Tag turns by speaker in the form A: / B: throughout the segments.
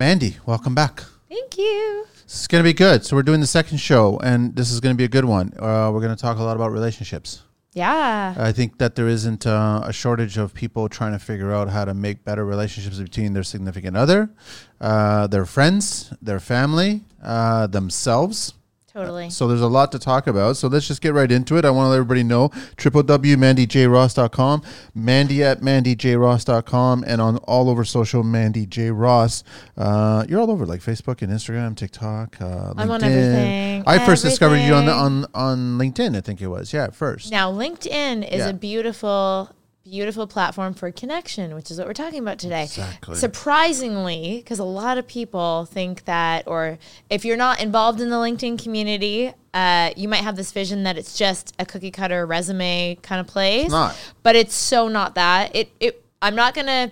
A: Mandy, welcome back.
B: Thank you.
A: This is going to be good. So we're doing the second show, and this is going to be a good one. Uh, we're going to talk a lot about relationships.
B: Yeah.
A: I think that there isn't uh, a shortage of people trying to figure out how to make better relationships between their significant other, uh, their friends, their family, uh, themselves.
B: Totally.
A: So there's a lot to talk about. So let's just get right into it. I want to let everybody know www.mandyjross.com, Mandy at mandyjross.com, and on all over social, Mandy J Ross. Uh, you're all over like Facebook and Instagram, TikTok, uh,
B: I'm on everything.
A: I first discovered you on the, on on LinkedIn. I think it was yeah, at first.
B: Now, LinkedIn is
A: Yeah.
B: a beautiful, beautiful platform for connection, which is what we're talking about today.
A: Exactly.
B: Surprisingly, because a lot of people think that, or if you're not involved in the LinkedIn community, uh, you might have this vision that it's just a cookie cutter resume kind of place.
A: not.
B: But it's so not that. It. It. I'm not gonna.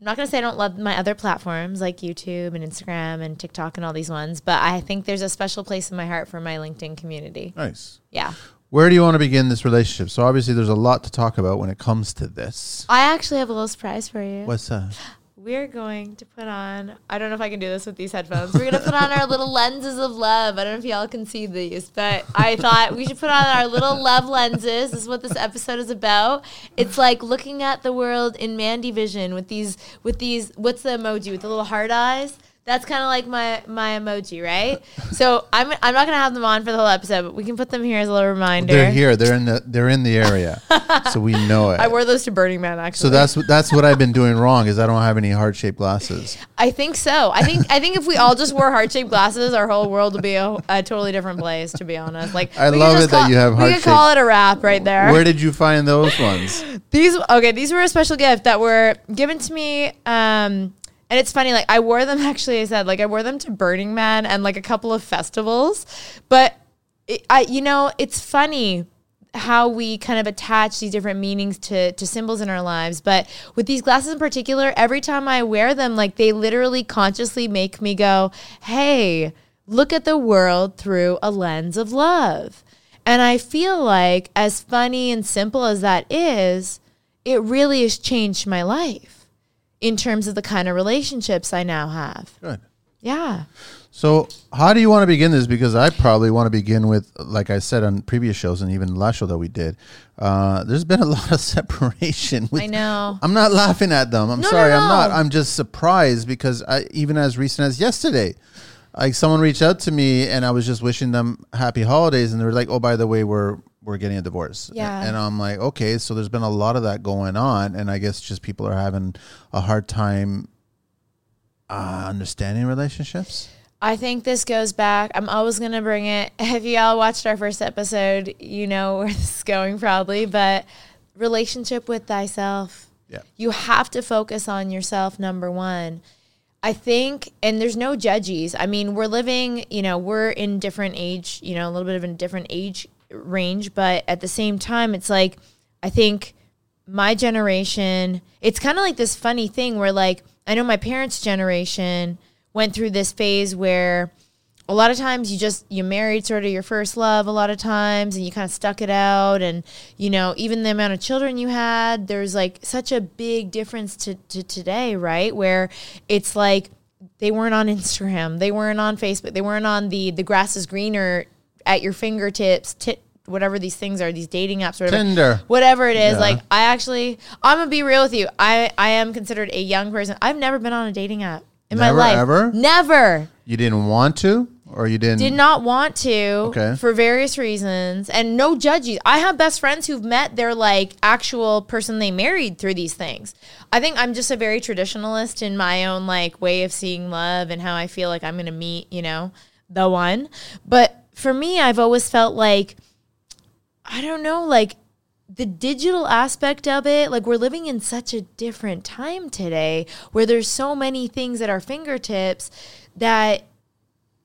B: I'm not to say I don't love my other platforms like YouTube and Instagram and TikTok and all these ones, but I think there's a special place in my heart for my LinkedIn community.
A: Nice.
B: Yeah.
A: Where do you want to begin this relationship? So obviously, there's a lot to talk about when it comes to this.
B: I actually have a little surprise for you.
A: What's that?
B: We're going to put on, I don't know if I can do this with these headphones. We're going to put on our little lenses of love. I don't know if y'all can see these, but I thought we should put on our little love lenses. This is what this episode is about. It's like looking at the world in Mandy vision with these, with these, what's the emoji with the little heart eyes? That's kind of like my my emoji, right? So I'm I'm not gonna have them on for the whole episode, but we can put them here as a little reminder.
A: They're here. They're in the they're in the area, so we know it.
B: I wore those to Burning Man actually.
A: so that's what that's what I've been doing wrong is I don't have any heart shaped glasses.
B: I think so. I think I think if we all just wore heart shaped glasses, our whole world would be a, a totally different place. To be honest, like
A: I love it that you have
B: We could call it a wrap right there.
A: Where did you find those ones?
B: these okay? These were a special gift that were given to me. Um, and it's funny, like I wore them. Actually, I said like I wore them to Burning Man and like a couple of festivals. But it, I, you know, it's funny how we kind of attach these different meanings to to symbols in our lives but with these glasses in particular every time i wear them like they literally consciously make me go hey look at the world through a lens of love and i feel like as funny and simple as that is it really has changed my life in terms of the kind of relationships i now have
A: Good.
B: yeah
A: So how do you want to begin this? Because I probably want to begin with, like I said on previous shows and even the last show that we did. Uh, there's been a lot of separation. With,
B: I know.
A: I'm not laughing at them. I'm
B: No, no,
A: sorry. I'm not. I'm just surprised because I, even as recent as yesterday, like someone reached out to me and I was just wishing them happy holidays, and they were like, "Oh, by the way, we're we're getting a divorce."
B: Yeah.
A: And I'm like, okay, so there's been a lot of that going on, and I guess just people are having a hard time uh, understanding relationships.
B: I think this goes back. I'm always going to bring it. If y'all watched our first episode, you know where this is going probably, but relationship with thyself.
A: Yeah.
B: You have to focus on yourself, number one. I think, and there's no judges. I mean, we're living, you know, we're in different age, you know, a little bit of a different age range, but at the same time, it's like, I think my generation, it's kind of like this funny thing where, like, I know my parents' generation went through this phase where a lot of times you just you married sort of your first love a lot of times and you kind of stuck it out and you know even the amount of children you had there's like such a big difference to, to today right? Where it's like they weren't on instagram they weren't on facebook they weren't on the the grass is greener at your fingertips tit, whatever these things are these dating apps whatever
A: Tinder.
B: whatever it is
A: Yeah.
B: like i actually i'm gonna be real with you i i am considered a young person i've never been on a dating app in
A: Never,
B: my life
A: ever?
B: never
A: You didn't want to, or you didn't?
B: did not want to
A: Okay.
B: for various reasons and no judges i have best friends who've met their like actual person they married through these things i think i'm just a very traditionalist in my own like way of seeing love and how i feel like i'm gonna meet you know the one but for me i've always felt like i don't know like the digital aspect of it, like we're living in such a different time today where there's so many things at our fingertips that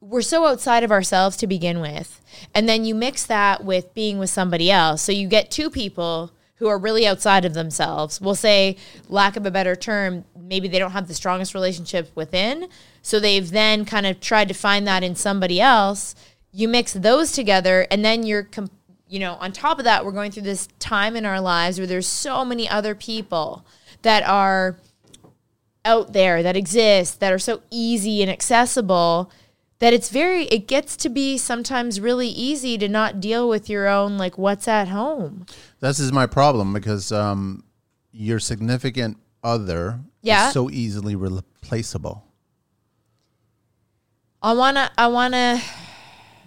B: we're so outside of ourselves to begin with. And then you mix that with being with somebody else. So you get two people who are really outside of themselves. We'll say, lack of a better term, maybe they don't have the strongest relationship within. So they've then kind of tried to find that in somebody else. You mix those together, and then you're, com- you know, on top of that, we're going through this time in our lives where there's so many other people that are out there that exist that are so easy and accessible that it's very it gets to be sometimes really easy to not deal with your own like what's at home.
A: This is my problem because um, your significant other
B: Yeah.
A: is so easily replaceable.
B: I want to I want to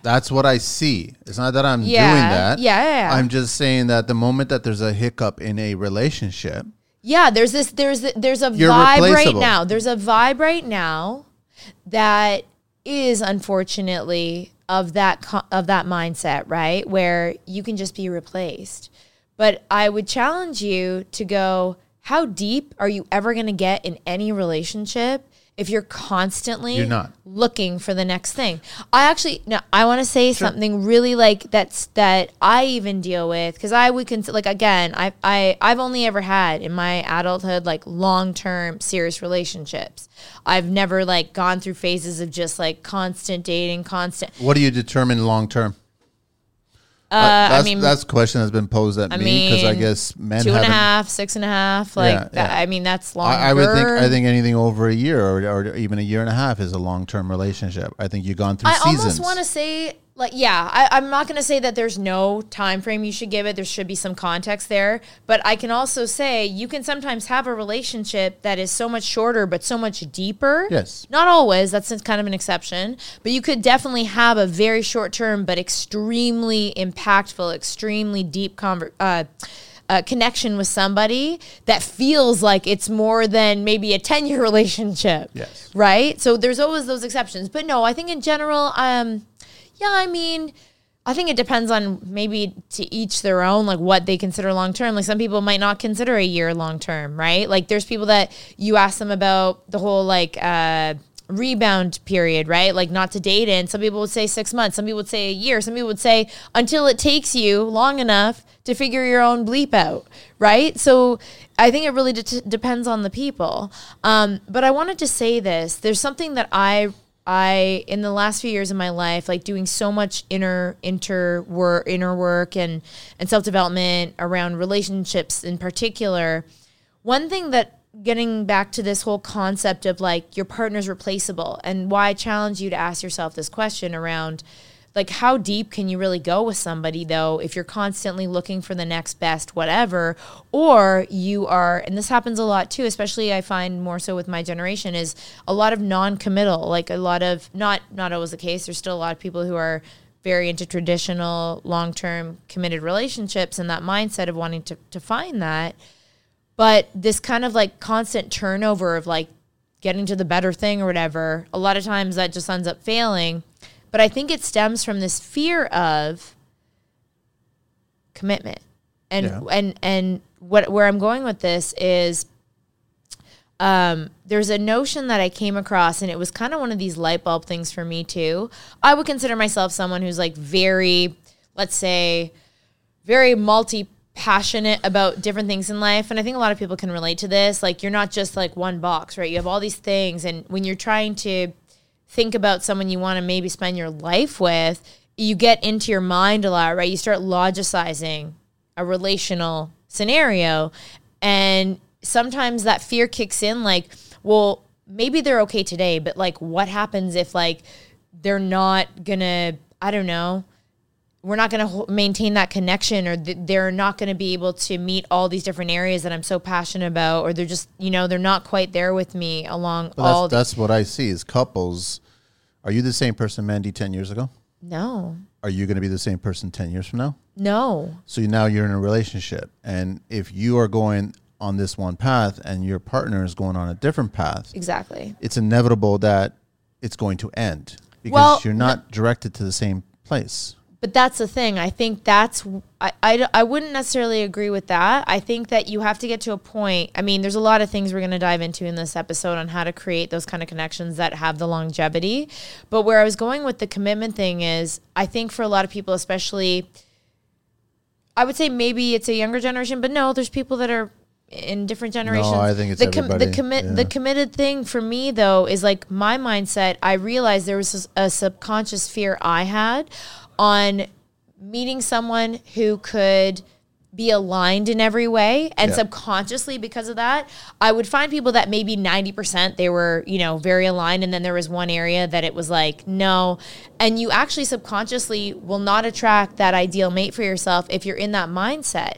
A: That's what I see. It's not that I'm
B: Yeah.
A: doing that.
B: Yeah, yeah, yeah.
A: I'm just saying that the moment that there's a hiccup in a relationship,
B: Yeah, there's this there's there's a
A: You're
B: vibe right now. There's a vibe right now that is unfortunately of that of that mindset, right? Where you can just be replaced. But I would challenge you to go how deep are you ever going to get in any relationship if you're constantly
A: You're not.
B: looking for the next thing. I actually no, I want to say something really like that's that I even deal with because I would consider like again I I I've only ever had in my adulthood like long term serious relationships. I've never like gone through phases of just like constant dating, constant.
A: what do you determine long term?
B: Uh,
A: that's,
B: I mean,
A: that's a question that's been posed at
B: I
A: me because I guess men
B: two and a half, six and a half, like
A: Yeah,
B: that.
A: yeah.
B: I mean, that's long.
A: I, I would think I think anything over a year or, or even a year and a half is a long term relationship. I think you've gone through seasons.
B: I
A: seasons.
B: almost want to say like yeah I, i'm not going to say that there's no time frame you should give it there should be some context there but i can also say you can sometimes have a relationship that is so much shorter but so much deeper
A: Yes.
B: not always that's kind of an exception but you could definitely have a very short term but extremely impactful extremely deep conver- uh, uh, connection with somebody that feels like it's more than maybe a 10 year relationship
A: Yes.
B: right? So there's always those exceptions. But no, I think in general, um, yeah, I mean, I think it depends on maybe to each their own, like what they consider long term. Like some people might not consider a year long term, right? Like there's people that you ask them about the whole like uh, rebound period, right? Like not to date in. Some people would say six months. Some people would say a year. Some people would say until it takes you long enough to figure your own bleep out, right? So I think it really de- depends on the people. Um, but I wanted to say this. There's something that I I in the last few years of my life, like doing so much inner inter work, inner work and and self development around relationships in particular. One thing that getting back to this whole concept of like your partner's replaceable and why I challenge you to ask yourself this question around like how deep can you really go with somebody though if you're constantly looking for the next best whatever? Or you are and this happens a lot too especially i find more so with my generation is a lot of non-committal like a lot of not not always the case. There's still a lot of people who are very into traditional long-term committed relationships and that mindset of wanting to, to find that. But this kind of like constant turnover of like getting to the better thing or whatever a lot of times that just ends up failing but i think it stems from this fear of commitment and
A: Yeah.
B: and and what where i'm going with this is um, there's a notion that I came across, and it was kind of one of these light bulb things for me too. I would consider myself someone who's like very, let's say, very multi passionate about different things in life and i think a lot of people can relate to this like you're not just like one box right you have all these things and when you're trying to think about someone you want to maybe spend your life with you get into your mind a lot right? You start logicizing a relational scenario and sometimes that fear kicks in like well maybe they're okay today but like what happens if like they're not gonna i don't know we're not going to ho- maintain that connection or th- they're not going to be able to meet all these different areas that I'm so passionate about or they're just you know they're not quite there with me along
A: But
B: all
A: that's, that's what I see is couples. Are you the same person, Mandy, 10 years ago?
B: no
A: Are you going to be the same person 10 years from now?
B: no
A: So now you're in a relationship. And if you are going on this one path and your partner is going on a different path,
B: exactly
A: it's inevitable that it's going to end because
B: Well,
A: you're not directed to the same place.
B: But that's the thing i think that's I, I, I wouldn't necessarily agree with that i think that you have to get to a point i mean there's a lot of things we're going to dive into in this episode on how to create those kind of connections that have the longevity but where i was going with the commitment thing is i think for a lot of people especially I would say maybe it's a younger generation, but no, there's people that are in different generations.
A: No, I think it's
B: the the
A: everybody,
B: commit
A: yeah.
B: the committed thing for me though is like my mindset. I realized there was a subconscious fear I had on meeting someone who could be aligned in every way and
A: Yeah.
B: subconsciously because of that i would find people that maybe 90% they were you know very aligned and then there was one area that it was like no and you actually subconsciously will not attract that ideal mate for yourself if you're in that mindset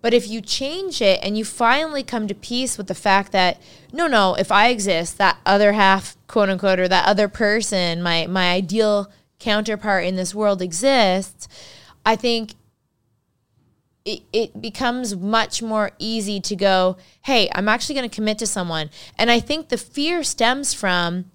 B: but if you change it and you finally come to peace with the fact that no, no, if I exist, that other half, quote unquote, or that other person, my my ideal counterpart in this world exists, I think it, it becomes much more easy to go, hey, I'm actually going to commit to someone. And I think the fear stems from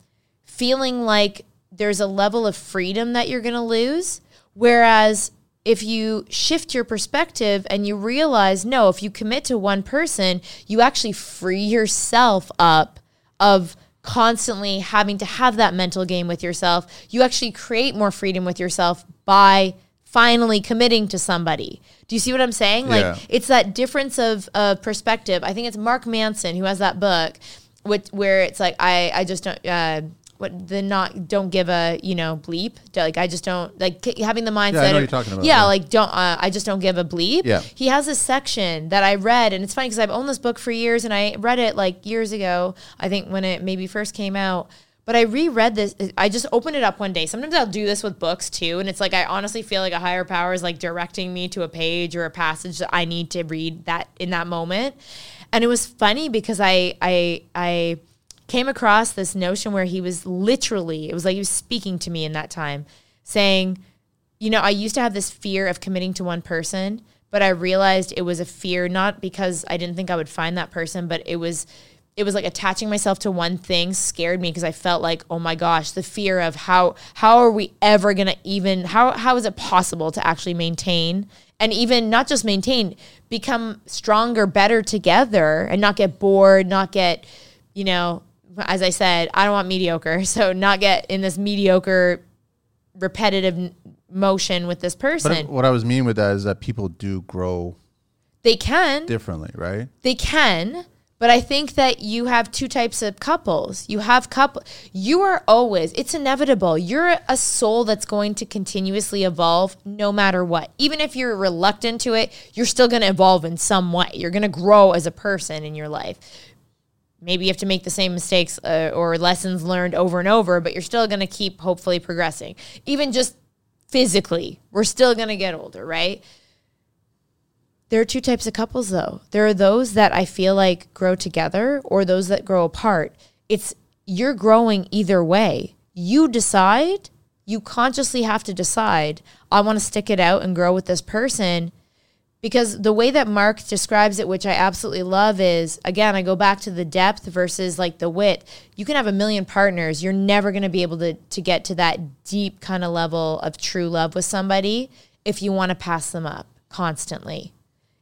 B: feeling like there's a level of freedom that you're going to lose. Whereas if you shift your perspective and you realize, no, if you commit to one person, you actually free yourself up of constantly having to have that mental game with yourself. You actually create more freedom with yourself by finally committing to somebody. Do you see what I'm saying? Like
A: Yeah.
B: it's that difference of uh, perspective. I think it's Mark Manson who has that book, which, where it's like I I just don't. Uh, what the not don't give a you know bleep. Like I just don't like having the mindset
A: know what
B: of
A: you're talking about,
B: yeah,
A: yeah.
B: like don't uh, I just don't give a bleep.
A: Yeah.
B: he has a section that I read and it's funny because I've owned this book for years and I read it like years ago I think when it maybe first came out. But I reread this I just opened it up one day. Sometimes I'll do this with books too and it's like I honestly feel like a higher power is like directing me to a page or a passage that I need to read that in that moment. And it was funny because I I I came across this notion where he was literally it was like he was speaking to me in that time saying you know, I used to have this fear of committing to one person, but I realized it was a fear not because I didn't think I would find that person, but it was it was like attaching myself to one thing scared me because I felt like, oh my gosh, the fear of how how are we ever gonna even how how is it possible to actually maintain and even not just maintain, become stronger, better together and not get bored, not get, you know, as I said, I don't want mediocre. So not get in this mediocre repetitive motion with this person.
A: But what I was meaning with that is that people do grow
B: they can,
A: differently, right?
B: they can, but I think that you have two types of couples. You have couple you are always it's inevitable. You're a soul that's going to continuously evolve no matter what. Even if you're reluctant to it, you're still going to evolve in some way. You're going to grow as a person in your life. Maybe you have to make the same mistakes uh, or lessons learned over and over, but you're still going to keep hopefully progressing. Even just physically, we're still going to get older, right? There are two types of couples, though. There are those that I feel like grow together or those that grow apart. It's you're growing either way. You decide, you consciously have to decide, I want to stick it out and grow with this person because the way that Mark describes it, which I absolutely love, is again, I go back to the depth versus like the width. You can have a million partners. You're never going to be able to, to get to that deep kind of level of true love with somebody if you want to pass them up constantly.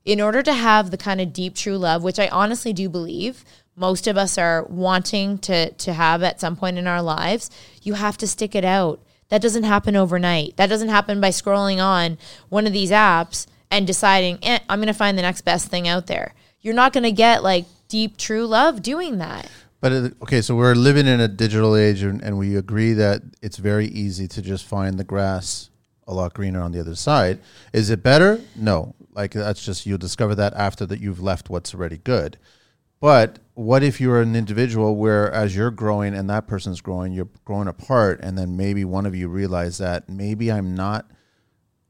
B: In order to have the kind of deep, true love, which I honestly do believe most of us are wanting to, to have at some point in our lives, you have to stick it out. That doesn't happen overnight. That doesn't happen by scrolling on one of these apps and deciding, eh, I'm going to find the next best thing out there. You're not going to get like deep, true love doing that.
A: But it, okay, so we're living in a digital age, and, and we agree that it's very easy to just find the grass a lot greener on the other side. Is it better? No. Like that's just you'll discover that after that you've left what's already good. But what if you're an individual where as you're growing and that person's growing, you're growing apart, and then maybe one of you realize that maybe I'm not.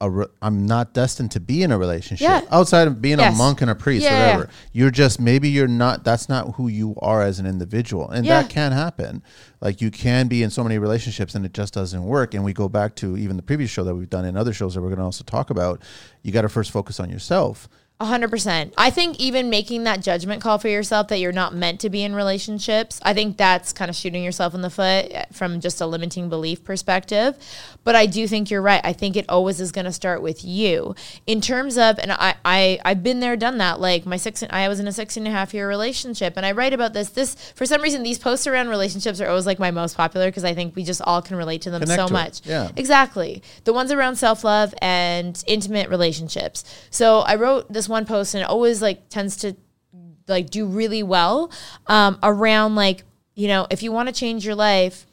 A: A re- I'm not destined to be in a relationship
B: Yeah.
A: outside of being
B: Yes.
A: a monk and a priest,
B: Yeah, yeah,
A: whatever. You're just maybe you're not. That's not who you are as an individual, and
B: Yeah.
A: that can happen. Like you can be in so many relationships and it just doesn't work. And we go back to even the previous show that we've done and other shows that we're going to also talk about. You got to first focus on yourself.
B: A hundred percent. I think even making that judgment call for yourself that you're not meant to be in relationships, I think that's kind of shooting yourself in the foot from just a limiting belief perspective. But I do think you're right. I think it always is going to start with you in terms of, and I, I, I've been there, done that. Like my six, I was in a six and a half year relationship, and I write about this. This for some reason, these posts around relationships are always like my most popular because I think we just all can relate to them
A: Connect
B: so
A: to it.
B: much.
A: Yeah.
B: Exactly. The ones around self love and intimate relationships. So I wrote this one post and it always like tends to like do really well um, around like, you know, if you want to change your life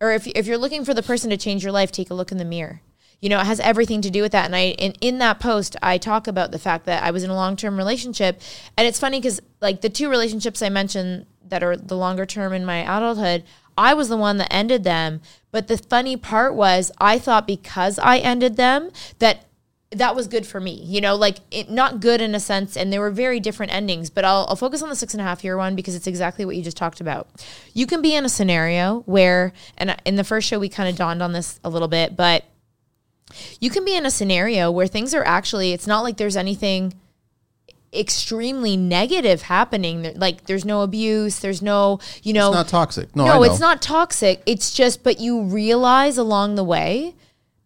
B: or if, if you're looking for the person to change your life, take a look in the mirror. You know, it has everything to do with that. And I, and in that post, I talk about the fact that I was in a long term relationship. And it's funny because, like, the two relationships I mentioned that are the longer term in my adulthood, I was the one that ended them. But the funny part was, I thought because I ended them, that that was good for me, you know, like it, not good in a sense, and there were very different endings. But I'll, I'll focus on the six and a half year one because it's exactly what you just talked about. You can be in a scenario where, and in the first show we kind of dawned on this a little bit, but you can be in a scenario where things are actually, it's not like there's anything extremely negative happening. Like there's no abuse, there's no, you know,
A: It's not toxic. No, I
B: no,
A: know.
B: it's not toxic. It's just, but you realize along the way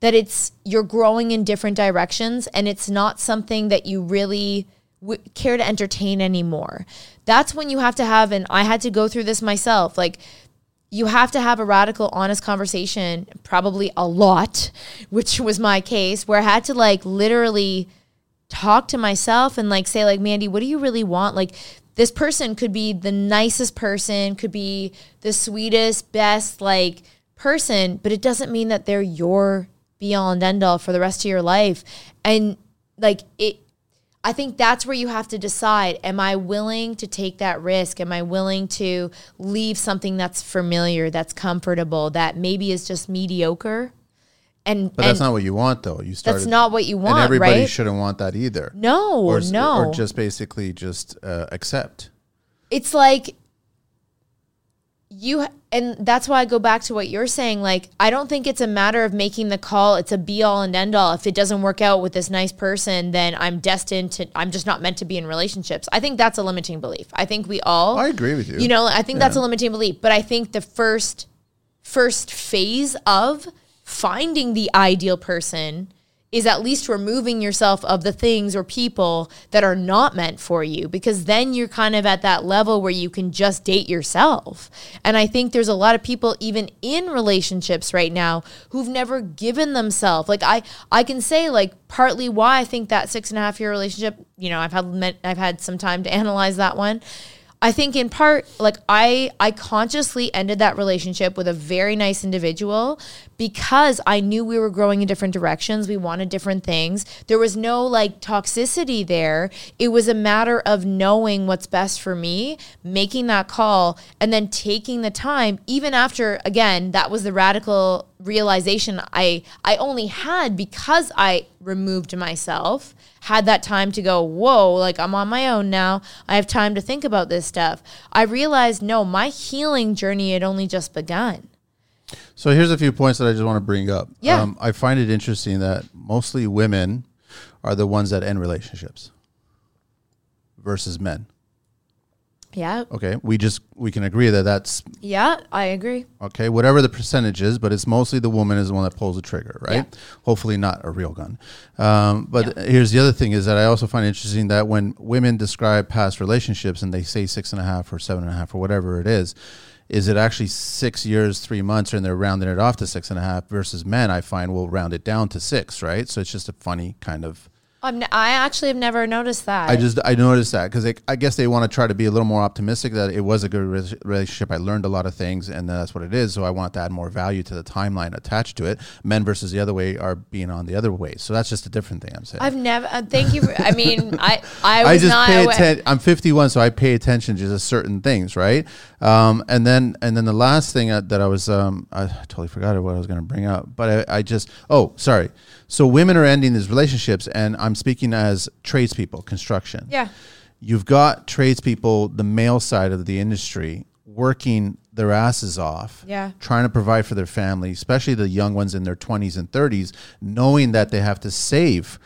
B: that it's you're growing in different directions, and it's not something that you really w- care to entertain anymore. That's when you have to have, and I had to go through this myself. Like you have to have a radical, honest conversation, probably a lot, which was my case, where I had to like literally talk to myself and like say like Mandy, what do you really want? Like this person could be the nicest person, could be the sweetest, best like person, but it doesn't mean that they're your be all and end all for the rest of your life. And like it I think that's where you have to decide am I willing to take that risk? Am I willing to leave something that's familiar, that's comfortable, that maybe is just mediocre? And,
A: But
B: and
A: that's not what you want, though. You started,
B: that's not what you want,
A: and everybody
B: right?
A: shouldn't want that either.
B: no,
A: or,
B: no.
A: or just basically just uh, accept.
B: it's like you and that's why I go back to what you're saying like I don't think it's a matter of making the call it's a be all and end all if it doesn't work out with this nice person then I'm destined to I'm just not meant to be in relationships. I think that's a limiting belief. I think we all
A: I agree with you.
B: you know I think that's a limiting belief. But I think the first first phase of finding the ideal person is at least removing yourself of the things or people that are not meant for you because then you're kind of at that level where you can just date yourself. And I think there's a lot of people even in relationships right now who've never given themselves like I I can say like partly why I think that six and a half year relationship, you know, I've had I've had some time to analyze that one. I think in part like I I consciously ended that relationship with a very nice individual because I knew we were growing in different directions. We wanted different things. There was no like toxicity there. It was a matter of knowing what's best for me, making that call and then taking the time even after again that was the radical realization I I only had because I removed myself had that time to go, whoa, like I'm on my own now. I have time to think about this stuff. I realized, no, my healing journey had only just begun.
A: So here's a few points that I just want to bring up. Um,
B: Yeah.
A: I find it interesting that mostly women are the ones that end relationships versus men.
B: Yeah.
A: Okay, we just we can agree that that's
B: Yeah, I agree.
A: okay, whatever the percentage is, but it's mostly the woman is the one that pulls the trigger, right? Hopefully not a real gun. Um, but here's the other thing is that I also find interesting that when women describe past relationships and they say six and a half or seven and a half or whatever it is, is it actually six years, three months, and they're rounding it off to six and a half versus men I find will round it down to six, right? So it's just a funny kind of
B: I'm n- I actually have never noticed that.
A: I just I noticed that because I guess they want to try to be a little more optimistic that it was a good re- relationship. I learned a lot of things, and that's what it is. So I want to add more value to the timeline attached to it. Men versus the other way are being on the other way. So that's just a different thing I'm saying.
B: I've never. Uh, thank you. For, I mean, I I
A: I just
B: not.
A: pay attention. I'm 51, so I pay attention to just certain things, right? Um, and then and then the last thing that, that I was um, I totally forgot what I was going to bring up, but I, I just oh sorry. So women are ending these relationships, and I'm speaking as tradespeople, construction.
B: Yeah.
A: you've got tradespeople, the male side of the industry, working their asses off,
B: Yeah.
A: trying to provide for their family, especially the young ones in their 20s and 30s, knowing that they have to save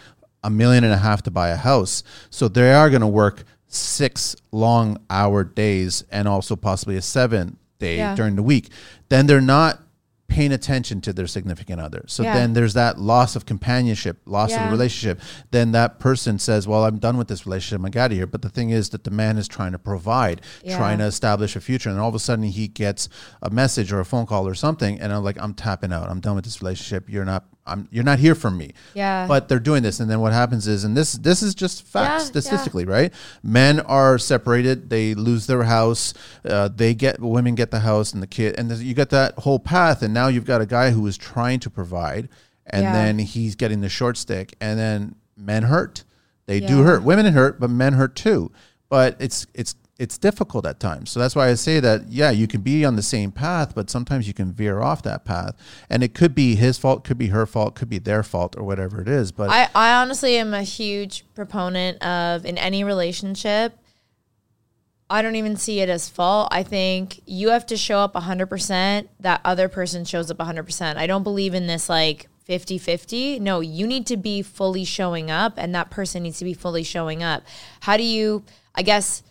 A: a million and a half to buy a house. So they are going to work six long hour days and also possibly a seven day
B: Yeah.
A: during the week. Then they're not paying attention to their significant other. So
B: Yeah.
A: then there's that loss of companionship, loss of
B: Yeah.
A: a relationship. Then that person says, "Well, I'm done with this relationship. I'm out of here." But the thing is that the man is trying to provide,
B: Yeah.
A: trying to establish a future, and all of a sudden he gets a message or a phone call or something, and I'm like, "I'm tapping out. I'm done with this relationship. You're not. I'm. You're not here for me."
B: Yeah.
A: But they're doing this, and then what happens is, and this this is just facts
B: Yeah, yeah.
A: statistically, right? Men are separated. They lose their house. Uh, they get women get the house and the kid, and you get that whole path. And now you've got a guy who is trying to provide, and
B: Yeah.
A: then he's getting the short stick, and then men hurt. They do hurt. Women hurt, but men hurt too. But it's it's it's difficult at times. So that's why I say that yeah, you can be on the same path, but sometimes you can veer off that path, and it could be his fault, could be her fault, could be their fault, or whatever it is. But
B: I, I honestly am a huge proponent of in any relationship, I don't even see it as fault. I think you have to show up 100%, that other person shows up 100%. I don't believe in this like 50 50. No, you need to be fully showing up, and that person needs to be fully showing up. How do you, I guess,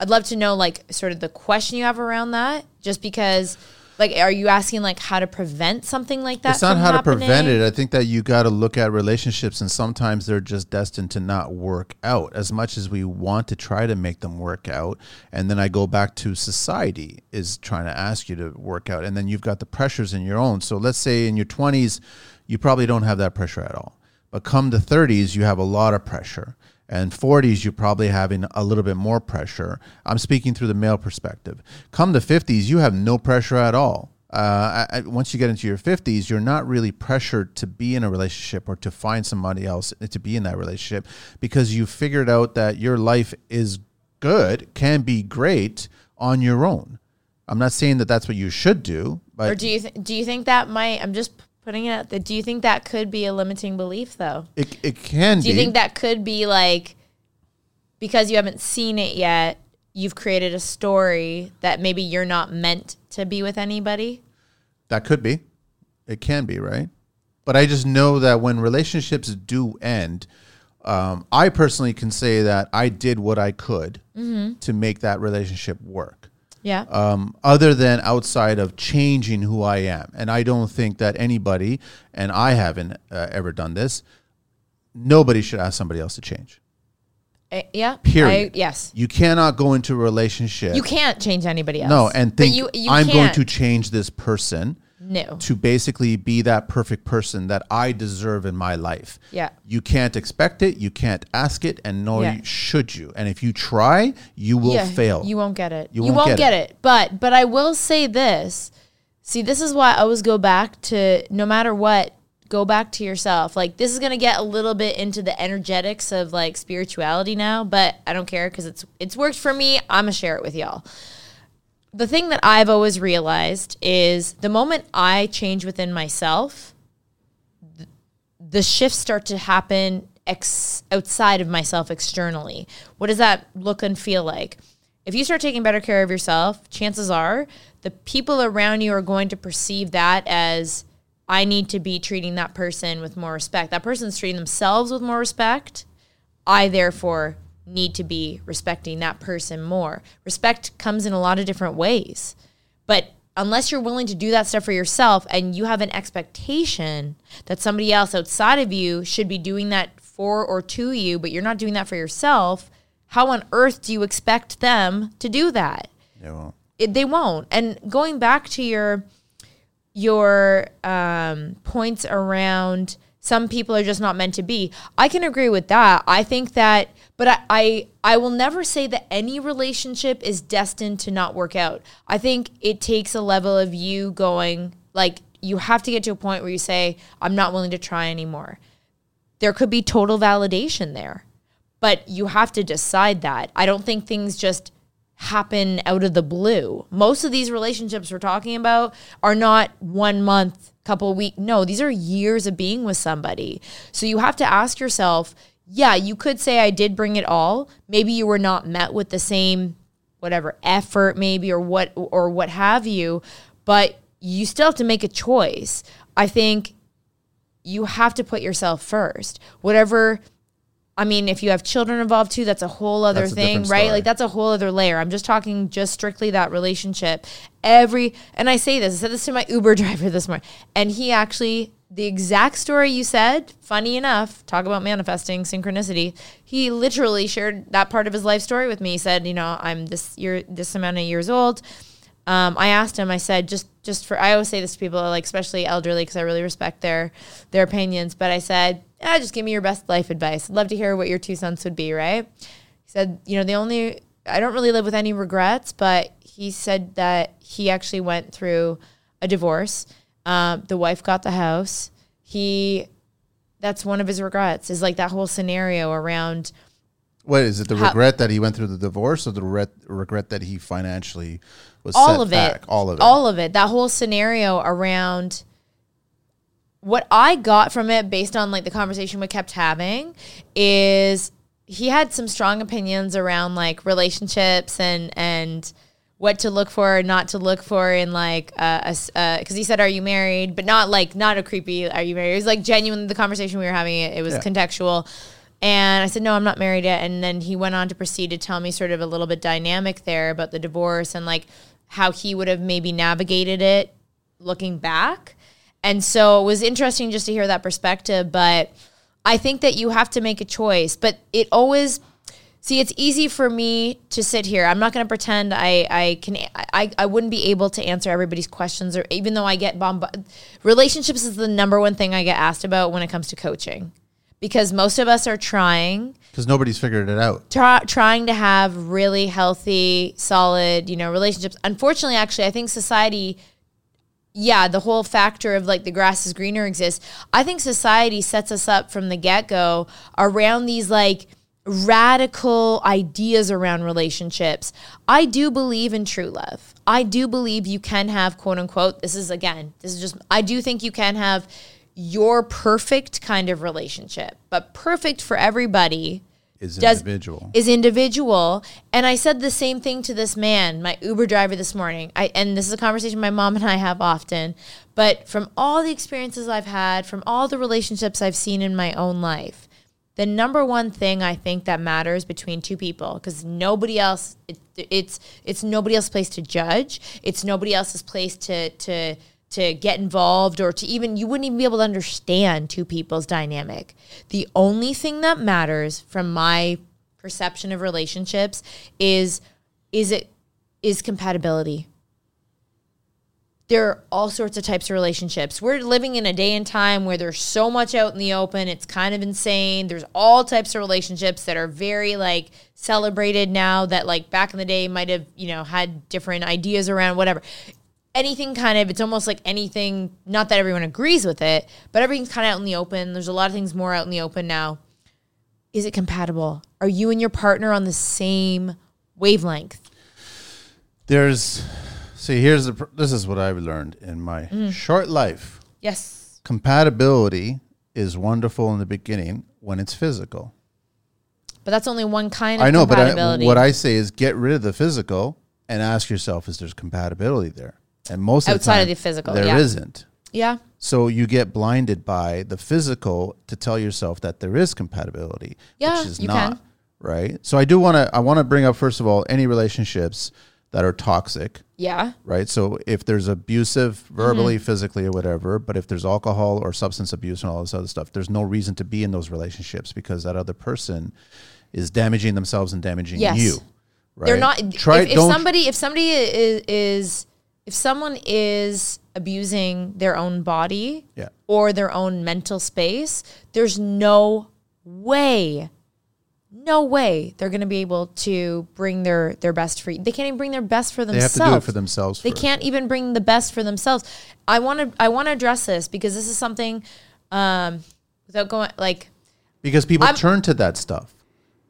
B: I'd love to know like sort of the question you have around that, just because. Like, are you asking like how to prevent something like that?
A: it's not how to prevent it. I think that you got to look at relationships, and sometimes they're just destined to not work out as much as we want to try to make them work out. And then I go back to society is trying to ask you to work out, and then you've got the pressures in your own. So let's say in your 20s, you probably don't have that pressure at all. But come the 30s, you have a lot of pressure. And 40s, you're probably having a little bit more pressure. I'm speaking through the male perspective. Come the 50s, you have no pressure at all. Uh, I- once you get into your 50s, you're not really pressured to be in a relationship or to find somebody else to be in that relationship because you figured out that your life is good, can be great on your own. I'm not saying that that's what you should do, but
B: Or do you th- do you think that might? I'm just putting it out there. Do you think that could be a limiting belief, though?
A: it, it can be
B: Do you
A: be.
B: think that could be like because you haven't seen it yet? You've created a story that maybe you're not meant to be with anybody.
A: That could be. It can be, right? But I just know that when relationships do end, um, I personally can say that I did what I could to make that relationship work.
B: Yeah.
A: Um, other than outside of changing who I am. And I don't think that anybody, and I haven't uh, ever done this, nobody should ask somebody else to change.
B: Eh, yeah.
A: Period.
B: I, yes.
A: You cannot go into a relationship.
B: You can't change anybody else.
A: no, and
B: But
A: think
B: you, you
A: I'm going
B: can't-
A: to change this person.
B: No.
A: to basically be that perfect person that I deserve in my life.
B: Yeah.
A: You can't expect it, you can't ask it, and nor
B: Yeah.
A: should you. And if you try, you will
B: Yeah,
A: fail.
B: You won't get it.
A: You
B: You,
A: won't
B: won't,
A: get
B: get, it. But but I will say this. See, this is why I always go back to no matter what, go back to yourself. Like this is gonna get a little bit into the energetics of like spirituality now, but I don't care because it's it's worked for me. I'm gonna share it with y'all. The thing that I've always realized is the moment I change within myself, the shifts start to happen ex- outside of myself externally. What does that look and feel like? If you start taking better care of yourself, chances are the people around you are going to perceive that as I need to be treating that person with more respect. That person's treating themselves with more respect. I therefore need to be respecting that person more. Respect comes in a lot of different ways. But unless you're willing to do that stuff for yourself and you have an expectation that somebody else outside of you should be doing that for or to you, but you're not doing that for yourself, how on earth do you expect them to do that?
A: Yeah, well,
B: it, they won't. And going back to your your um, points around some people are just not meant to be. I can agree with that. I think that, but I, I I will never say that any relationship is destined to not work out. I think it takes a level of you going like you have to get to a point where you say I'm not willing to try anymore. There could be total validation there but you have to decide that. I don't think things just happen out of the blue. Most of these relationships we're talking about are not one month, couple week. No, these are years of being with somebody. So you have to ask yourself, yeah, you could say I did bring it all. Maybe you were not met with the same whatever effort maybe or what or what have you, but you still have to make a choice. I think you have to put yourself first. Whatever I mean, if you have children involved too, that's a whole other
A: That's
B: thing, right? Like that's a whole other layer. I'm just talking just strictly that relationship. Every and I say this, I said this to my Uber driver this morning, and he actually the exact story you said, funny enough, talk about manifesting synchronicity. He literally shared that part of his life story with me. He said, you know, I'm this year this amount of years old. Um, I asked him. I said, just just for I always say this to people, like especially elderly, because I really respect their their opinions. But I said, ah, just give me your best life advice. I'd love to hear what your two cents would be. Right? He said, you know, the only I don't really live with any regrets, but he said that he actually went through a divorce. Um, the wife got the house. he that's one of his regrets is like that whole scenario around
A: What is it? The
B: How-
A: regret that he went through the divorce, or the regret, regret that he financially was
B: all of
A: back?
B: it
A: All of it.
B: all of it that whole scenario around what i got from it based on like the conversation we kept having is he had some strong opinions around like relationships and and what to look for and not to look for in like uh because he said are you married but not like not a creepy are you married it was like genuine the conversation we were having it, it was
A: Yeah.
B: contextual and I said, no, I'm not married yet. And then he went on to proceed to tell me sort of a little bit dynamic there about the divorce and like how he would have maybe navigated it looking back. And so it was interesting just to hear that perspective. But I think that you have to make a choice. But it always, see, it's easy for me to sit here. I'm not going to pretend I, I can, I, I wouldn't be able to answer everybody's questions or even though I get bombarded. Relationships is the number one thing I get asked about when it comes to coaching because most of us are trying.
A: Because nobody's figured it out.
B: try, trying to have really healthy solid you know relationships. Unfortunately actually i think society yeah the whole factor of like the grass is greener exists. I think society sets us up from the get-go around these like radical ideas around relationships. I do believe in true love. I do believe you can have quote unquote this is again this is just i do think you can have your perfect kind of relationship but perfect for everybody
A: Is
B: Does-
A: individual.
B: is individual. And I said the same thing to this man, my Uber driver this morning. I and this is a conversation my mom and I have often. But from all the experiences I've had, from all the relationships I've seen in my own life, the number one thing I think that matters between two people, because nobody else, it, it's it's nobody else's place to judge. It's nobody else's place to to to get involved or to even you wouldn't even be able to understand two people's dynamic. The only thing that matters from my perception of relationships is is it is compatibility. There are all sorts of types of relationships. We're living in a day and time where there's so much out in the open. It's kind of insane. There's all types of relationships that are very like celebrated now that like back in the day might have, you know, had different ideas around whatever anything kind of it's almost like anything not that everyone agrees with it but everything's kind of out in the open there's a lot of things more out in the open now is it compatible are you and your partner on the same wavelength
A: There's, see, here's the. This is what I've learned in my
B: Mm.
A: short life.
B: yes
A: Compatibility is wonderful in the beginning when it's physical.
B: but that's only one kind of
A: I know, but I, what I say is get rid of the physical and ask yourself: Is there's compatibility there? And most of the
B: Outside of the physical,
A: there
B: yeah.
A: not
B: yeah
A: So you get blinded by the physical to tell yourself that there is compatibility,
B: Yeah,
A: which is not
B: can.
A: right. So I do want to. I want to bring up first of all any relationships that are toxic,
B: yeah
A: right? So if there's abusive, verbally,
B: Mm-hmm.
A: physically, or whatever, but if there's alcohol or substance abuse and all this other stuff, there's no reason to be in those relationships because that other person is damaging themselves and damaging
B: Yes.
A: you. Right?
B: they're not
A: Try.
B: if, if somebody if somebody is, is if someone is abusing their own body
A: yeah.
B: or their own mental space, there's no way, no way they're going to be able to bring their their best for you. They can't even bring their best for themselves.
A: They have to do it for themselves.
B: They
A: first.
B: can't even bring the best for themselves. I want to I want to address this because this is something um without going like
A: because people
B: I'm-
A: turn to that stuff.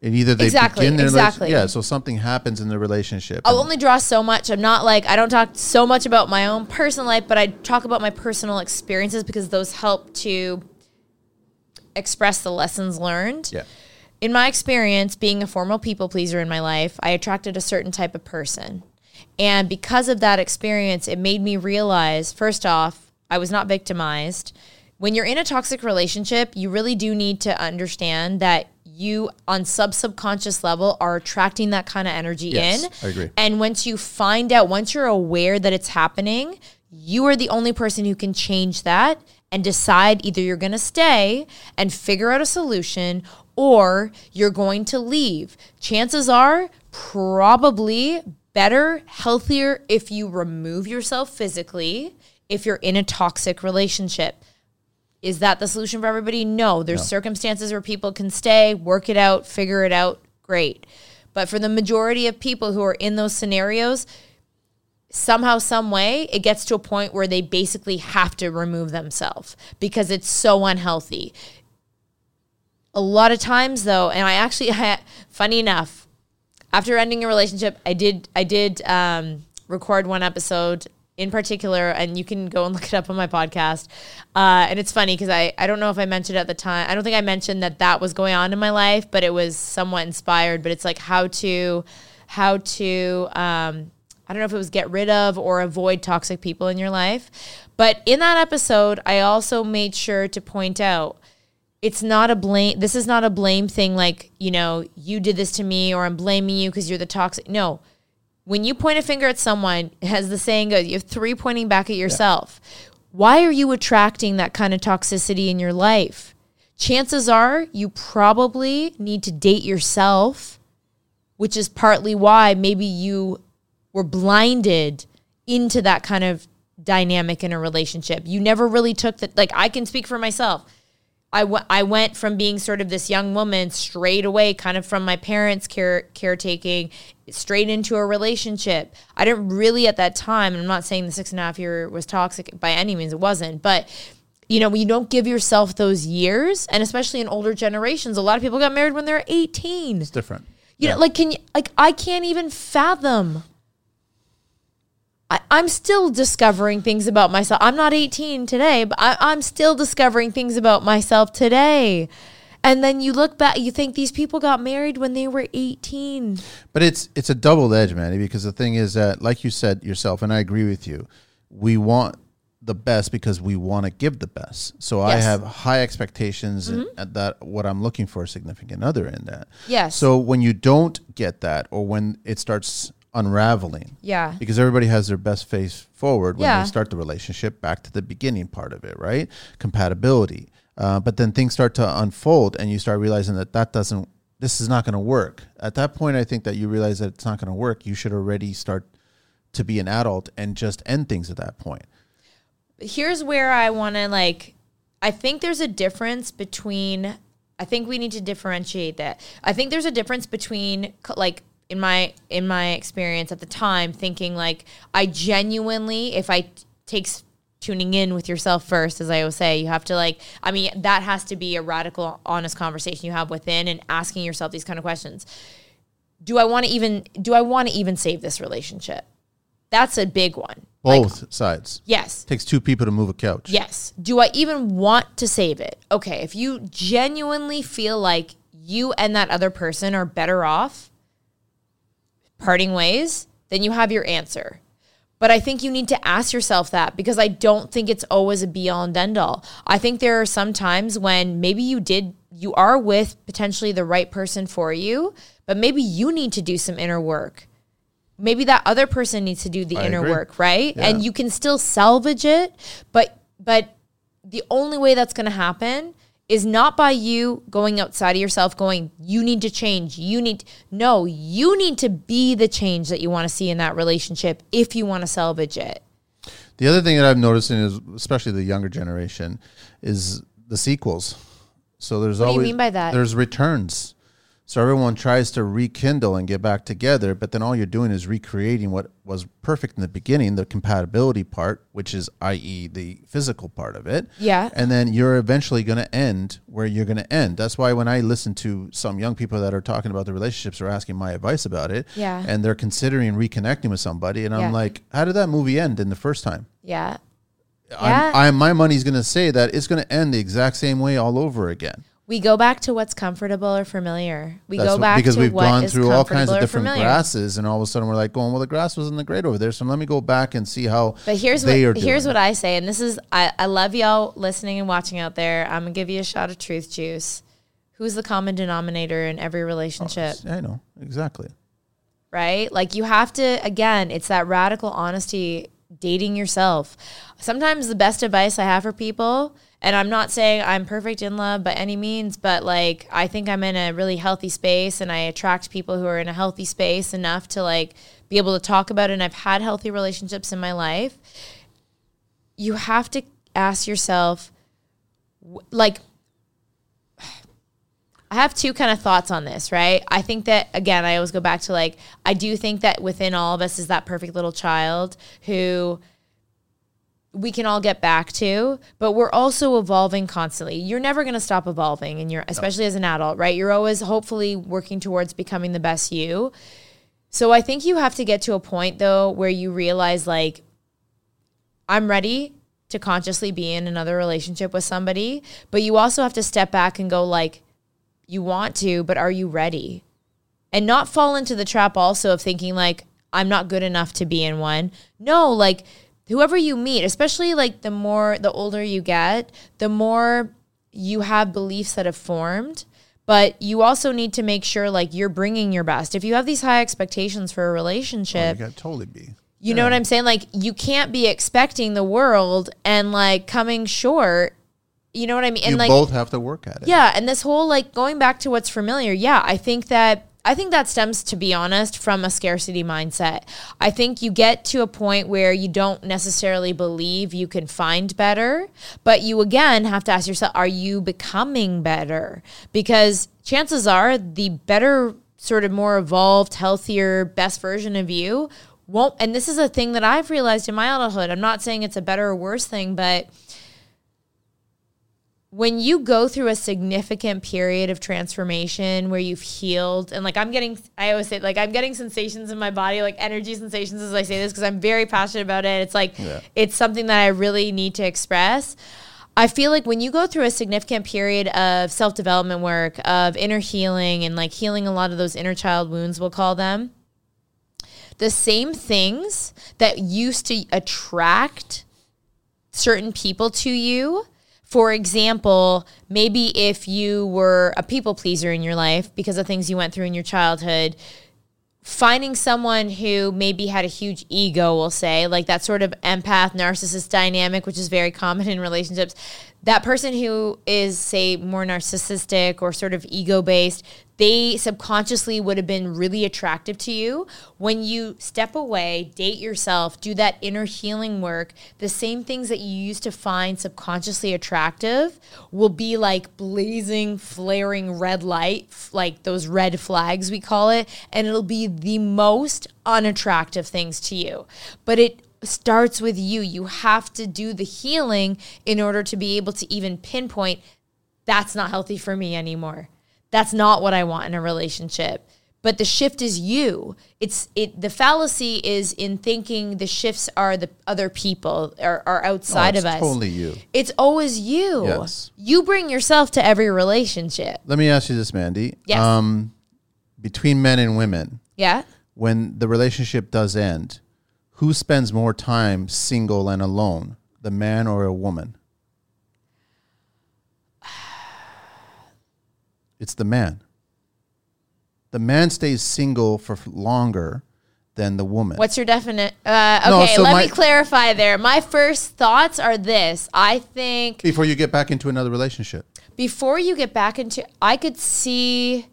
A: And either they
B: Exactly,
A: begin their
B: exactly.
A: yeah, so something happens in the relationship.
B: I'll only draw so much. I'm not like I don't talk so much about my own personal life, but I talk about my personal experiences because those help to express the lessons learned.
A: yeah.
B: In my experience, being a formal people pleaser in my life, I attracted a certain type of person. And because of that experience, it made me realize first off, I was not victimized. When you're in a toxic relationship, you really do need to understand that you, on sub subconscious level, are attracting that kind of energy
A: Yes,
B: in.
A: I agree.
B: And once you find out, once you're aware that it's happening, you are the only person who can change that and decide either you're going to stay and figure out a solution or you're going to leave. Chances are probably better, healthier if you remove yourself physically if you're in a toxic relationship. Is that the solution for everybody? No. There's circumstances where people can stay, work it out, figure it out. Great. But for the majority of people who are in those scenarios, somehow some way it gets to a point where they basically have to remove themselves because it's so unhealthy a lot of times though and i actually I, funny enough after ending a relationship i did i did um, record one episode in particular and you can go and look it up on my podcast uh, and it's funny because I, I don't know if i mentioned at the time i don't think i mentioned that that was going on in my life but it was somewhat inspired but it's like how to how to um, I don't know if it was get rid of or avoid toxic people in your life. But in that episode, I also made sure to point out it's not a blame. This is not a blame thing like, you know, you did this to me or I'm blaming you because you're the toxic. No. When you point a finger at someone, as the saying goes, you have three pointing back at yourself. Yeah. Why are you attracting that kind of toxicity in your life? Chances are you probably need to date yourself, which is partly why maybe you were blinded into that kind of dynamic in a relationship. You never really took that. Like I can speak for myself. I, w- I went from being sort of this young woman straight away, kind of from my parents' care caretaking, straight into a relationship. I didn't really at that time. And I'm not saying the six and a half year was toxic by any means. It wasn't, but you know, when you don't give yourself those years, and especially in older generations, a lot of people got married when they're 18.
A: It's different.
B: You yeah. know, like can you like I can't even fathom I, am still discovering things about myself. I'm not 18 today, but I, I'm still discovering things about myself today. And then you look back, you think these people got married when they were 18.
A: But it's it's a double edge, Manny, because the thing is that, like you said yourself, and I agree with you, we want the best because we want to give the best. So yes. I have high expectations mm-hmm. at that what I'm looking for a significant other in that.
B: Yes.
A: So when you don't get that, or when it starts unraveling.
B: Yeah.
A: Because everybody has their best face forward when yeah. they start the relationship back to the beginning part of it, right? Compatibility. Uh, but then things start to unfold and you start realizing that that doesn't, this is not going to work. At that point, I think that you realize that it's not going to work. You should already start to be an adult and just end things at that point.
B: Here's where I want to like, I think there's a difference between I think we need to differentiate that. I think there's a difference between like in my in my experience at the time thinking like I genuinely if I takes tuning in with yourself first as I always say you have to like I mean that has to be a radical honest conversation you have within and asking yourself these kind of questions. Do I want to even do I want to even save this relationship? That's a big one.
A: Both like, sides.
B: Yes.
A: Takes two people to move a couch.
B: Yes. Do I even want to save it? Okay if you genuinely feel like you and that other person are better off parting ways, then you have your answer. But I think you need to ask yourself that because I don't think it's always a be all and end all. I think there are some times when maybe you did, you are with potentially the right person for you, but maybe you need to do some inner work. Maybe that other person needs to do the I inner agree. work, right? Yeah. And you can still salvage it, but but the only way that's going to happen is not by you going outside of yourself going you need to change. You need no you need to be the change that you want to see in that relationship if you want to salvage it.
A: The other thing that i'm noticing is especially the younger generation is the sequels. So there's
B: what
A: always
B: do you mean by that?
A: there's returns so everyone tries to rekindle and get back together, but then all you're doing is recreating what was perfect in the beginning, the compatibility part, which is i.e. the physical part of it.
B: Yeah.
A: And then you're eventually going to end where you're going to end. That's why when I listen to some young people that are talking about the relationships or asking my advice about it,
B: yeah.
A: and they're considering reconnecting with somebody, and I'm
B: yeah.
A: like, how did that movie end in the first time?
B: Yeah.
A: I'm, yeah. I'm, my money's going to say that it's going to end the exact same way all over again
B: we go back to what's comfortable or familiar. We That's go back
A: because
B: to
A: we've
B: what
A: gone through all kinds of different
B: familiar.
A: grasses, and all of a sudden we're like going, well, the grass wasn't the great over there, so let me go back and see how.
B: But here's what here's what I say, and this is I, I love y'all listening and watching out there. I'm gonna give you a shot of truth juice. Who's the common denominator in every relationship?
A: Oh, I know exactly.
B: Right, like you have to again. It's that radical honesty, dating yourself. Sometimes the best advice I have for people and I'm not saying I'm perfect in love by any means, but like I think I'm in a really healthy space and I attract people who are in a healthy space enough to like be able to talk about it. And I've had healthy relationships in my life. You have to ask yourself, like, I have two kind of thoughts on this, right? I think that again, I always go back to like I do think that within all of us is that perfect little child who we can all get back to, but we're also evolving constantly. You're never going to stop evolving and you're especially as an adult, right? You're always hopefully working towards becoming the best you. So I think you have to get to a point though where you realize like I'm ready to consciously be in another relationship with somebody, but you also have to step back and go like you want to, but are you ready? And not fall into the trap also of thinking like I'm not good enough to be in one. No, like whoever you meet, especially like the more the older you get, the more you have beliefs that have formed but you also need to make sure like you're bringing your best. If you have these high expectations for a
A: Oh,
B: relationship,
A: you got totally be.
B: you know what I'm saying? Like you can't be expecting the world and like coming short. You know what I mean? And
A: you
B: like
A: both have to work at it.
B: yeah, and this whole like going back to what's familiar. Yeah, I think that I think that stems to be honest from a scarcity mindset. I think you get to a point where you don't necessarily believe you can find better, but you again have to ask yourself are you becoming better? Because chances are the better sort of more evolved, healthier, best version of you won't and this is a thing that I've realized in my adulthood. I'm not saying it's a better or worse thing, but when you go through a significant period of transformation where you've healed and like i'm getting i always say like i'm getting sensations in my body like energy sensations as i say this because i'm very passionate about it it's like
A: Yeah.
B: it's something that i really need to express i feel like when you go through a significant period of self-development work of inner healing and like healing a lot of those inner child wounds we'll call them the same things that used to attract certain people to you. For example, maybe if you were a people pleaser in your life because of things you went through in your childhood, finding someone who maybe had a huge ego, we'll say, like that sort of empath narcissist dynamic, which is very common in relationships. That person who is, say, more narcissistic or sort of ego based, they subconsciously would have been really attractive to you. When you step away, date yourself, do that inner healing work, the same things that you used to find subconsciously attractive will be like blazing, flaring red light, like those red flags we call it, and it'll be the most unattractive things to you. But it starts with you. You have to do the healing in order to be able to even pinpoint that's not healthy for me anymore. That's not what I want in a relationship. But the shift is you. It's it the fallacy is in thinking the shifts are the other people are, are outside
A: Oh,
B: of us. it's.
A: Totally you.
B: It's always you.
A: Yes.
B: You bring yourself to every relationship.
A: Let me ask you this, Mandy.
B: Yes.
A: Um, between men and women,
B: Yeah.
A: when the relationship does end, who spends more time single and alone, the man or a woman? It's the man. The man stays single for longer than the woman.
B: What's your definite? Uh,
A: No,
B: okay,
A: so
B: let
A: my-
B: me clarify there. My first thoughts are this. I think
A: Before you get back into another relationship.
B: before you get back into i could see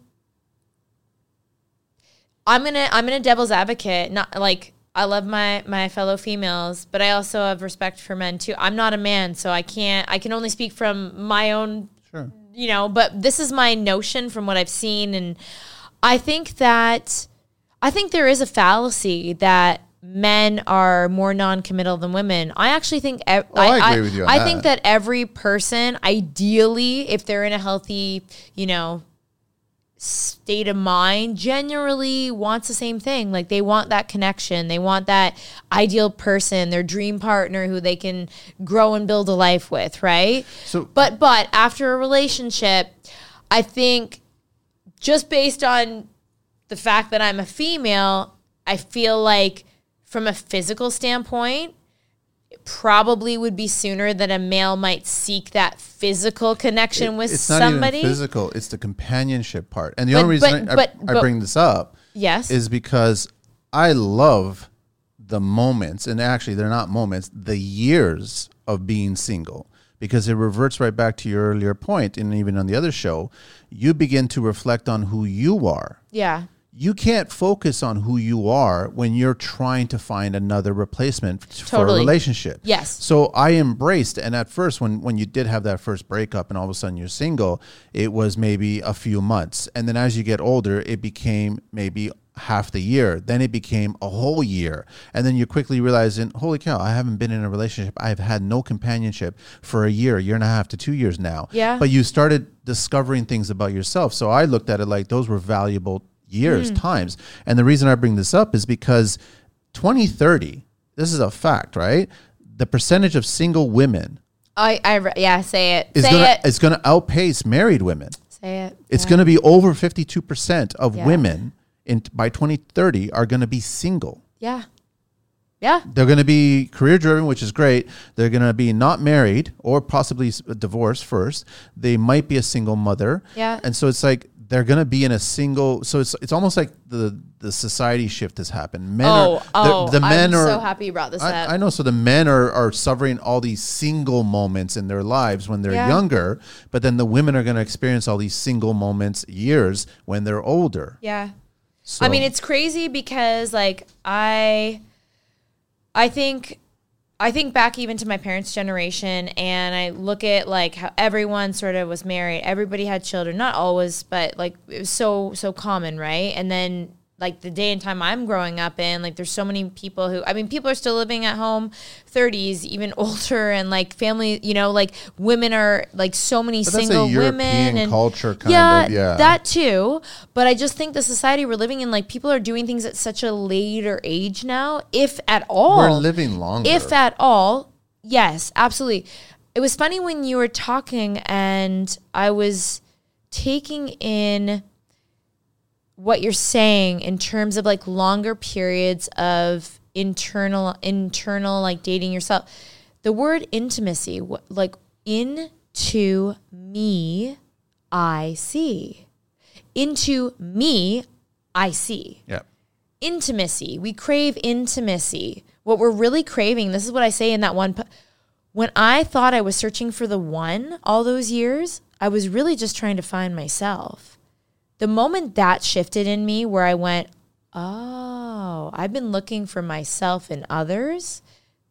B: i'm gonna i'm gonna devil's advocate not like i love my my fellow females but i also have respect for men too i'm not a man so i can't i can only speak from my own
A: Sure.
B: you know, but this is my notion from what I've seen. And I think that, I think there is a fallacy that men are more non-committal than women. I actually think, ev-
A: Oh, I agree with you on
B: I
A: that.
B: think that every person, ideally, if they're in a healthy, you know, state of mind generally wants the same thing. Like they want that connection. They want that ideal person their dream partner who they can grow and build a life with right?
A: So-
B: but but after a relationship i think just based on the fact that i'm a female i feel like from a physical standpoint probably would be sooner that a male might seek that physical connection with
A: it's not
B: somebody
A: even physical, it's the companionship part. And the
B: But-
A: only reason
B: but-
A: I,
B: but-
A: I
B: but-
A: bring this up
B: yes
A: is because I love the moments, and actually, they're not moments, the years of being single. Because it reverts right back to your earlier point, and even on the other show, you begin to reflect on who you are.
B: yeah
A: you can't focus on who you are when you're trying to find another replacement f- for a relationship.
B: Yes.
A: So I embraced, and at first, when when you did have that first breakup, and all of a sudden you're single, it was maybe a few months, and then as you get older, it became maybe half the year. Then it became a whole year, and then you quickly realizing, holy cow, I haven't been in a relationship. I've had no companionship for a year, year and a half to two years now.
B: Yeah.
A: But you started discovering things about yourself. So I looked at it like those were valuable years, hmm. times. And the reason I bring this up is because 2030, this is a fact, right? The percentage of single women
B: I, I, yeah, say it.
A: is
B: say
A: gonna
B: it.
A: is gonna outpace married women.
B: say it.
A: It's
B: Yeah.
A: gonna be over 52% of
B: Yeah.
A: women in by 2030 are gonna be single.
B: Yeah. Yeah.
A: They're going to be career driven, which is great. They're going to be not married or possibly divorced first. They might be a single mother.
B: Yeah.
A: And so it's like they're going to be in a single. So it's it's almost like the the society shift has happened. Men
B: Oh,
A: are the,
B: oh,
A: the men
B: I'm
A: are.
B: so happy you brought this up.
A: I, I know. So the men are are suffering all these single moments in their lives when they're
B: Yeah.
A: younger, but then the women are going to experience all these single moments years when they're older.
B: yeah.
A: So,
B: I mean, it's crazy because like I, I think, I think back even to my parents' generation, and I look at like how everyone sort of was married. Everybody had children, not always, but like it was so so common, right? And then like the day and time I'm growing up in, like there's so many people who I mean, people are still living at home, 30s, even older, and like family, you know, like women are like so many
A: But
B: single women and
A: culture kind
B: yeah,
A: of, yeah.
B: that too. But I just think the society we're living in, like people are doing things at such a later age now, if at all.
A: we're living longer.
B: If at all, yes, absolutely. It was funny when you were talking and I was taking in what you're saying in terms of like longer periods of internal internal like dating yourself. The word intimacy, like into me, I see. Into me, I see
A: yeah.
B: intimacy. We crave intimacy. What we're really craving, this is what I say in that one. po- When I thought I was searching for the one all those years, I was really just trying to find myself. The moment that shifted in me, where I went, oh, I've been looking for myself and others,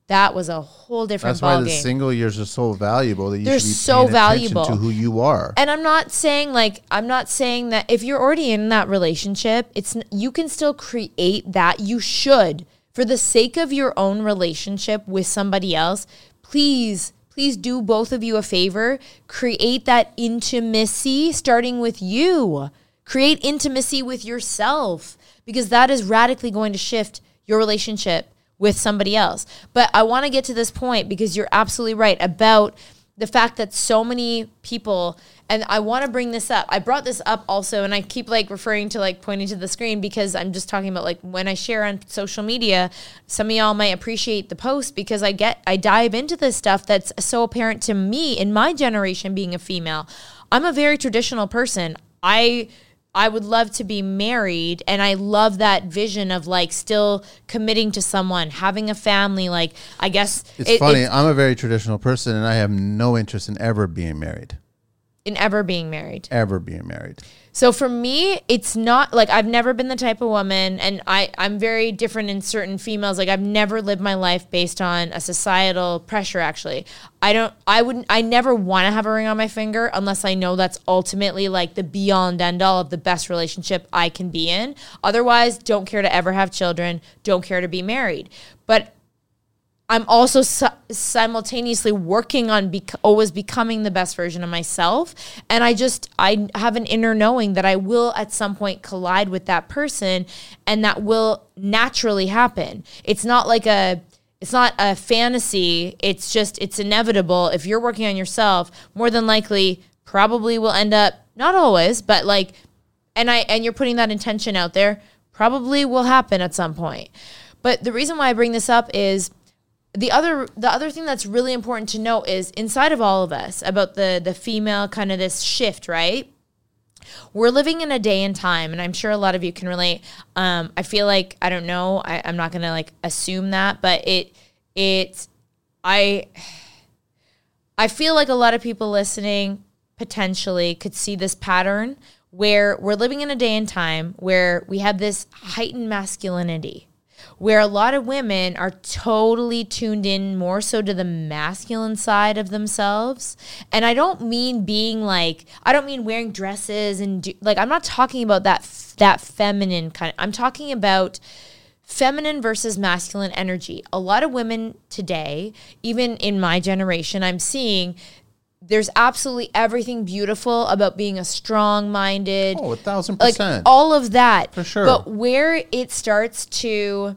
B: that was a whole different
A: That's why the single years are so valuable that you
B: They're
A: should be
B: so valuable.
A: to who you are.
B: and I'm not saying like I'm not saying that if you're already in that relationship, it's you can still create that. You should for the sake of your own relationship with somebody else. Please, please do both of you a favor. Create that intimacy starting with you. Create intimacy with yourself because that is radically going to shift your relationship with somebody else. But I want to get to this point because you're absolutely right about the fact that so many people and I want to bring this up. I brought this up also and I keep like referring to like pointing to the screen because I'm just talking about like when I share on social media, some of y'all might appreciate the post because I get I dive into this stuff that's so apparent to me in my generation being a female. I'm a very traditional person. I I would love to be married and I love that vision of like still committing to someone, having a family like I guess
A: It's
B: it-
A: funny. I'm a very traditional person, and I have no interest in ever being married.
B: in ever being married.
A: Ever being married.
B: So for me, it's not like I've never been the type of woman, and I I'm very different in certain females. Like I've never lived my life based on a societal pressure. Actually, I don't. I wouldn't. I never want to have a ring on my finger unless I know that's ultimately like the beyond end all of the best relationship I can be in. Otherwise, don't care to ever have children. Don't care to be married. But I'm also si- simultaneously working on bec- always becoming the best version of myself. And I just, I have an inner knowing that I will at some point collide with that person and that will naturally happen. It's not like a, it's not a fantasy. It's just, it's inevitable. If you're working on yourself, more than likely, probably will end up, not always, but like, and I, and you're putting that intention out there, probably will happen at some point. But the reason why I bring this up is the other the other thing that's really important to note is inside of all of us about the the female kind of this shift, right? We're living in a day and time, and I'm sure a lot of you can relate. Um, I feel like I don't know. I, I'm not gonna like assume that, but it it I I feel like a lot of people listening potentially could see this pattern where we're living in a day and time where we have this heightened masculinity where a lot of women are totally tuned in more so to the masculine side of themselves. And I don't mean being like I don't mean wearing dresses and do, like I'm not talking about that that feminine kind. Of, I'm talking about feminine versus masculine energy. A lot of women today, even in my generation, I'm seeing there's absolutely everything beautiful about being a strong minded.
A: Oh, a thousand percent.
B: Like all of that.
A: For sure.
B: But where it starts to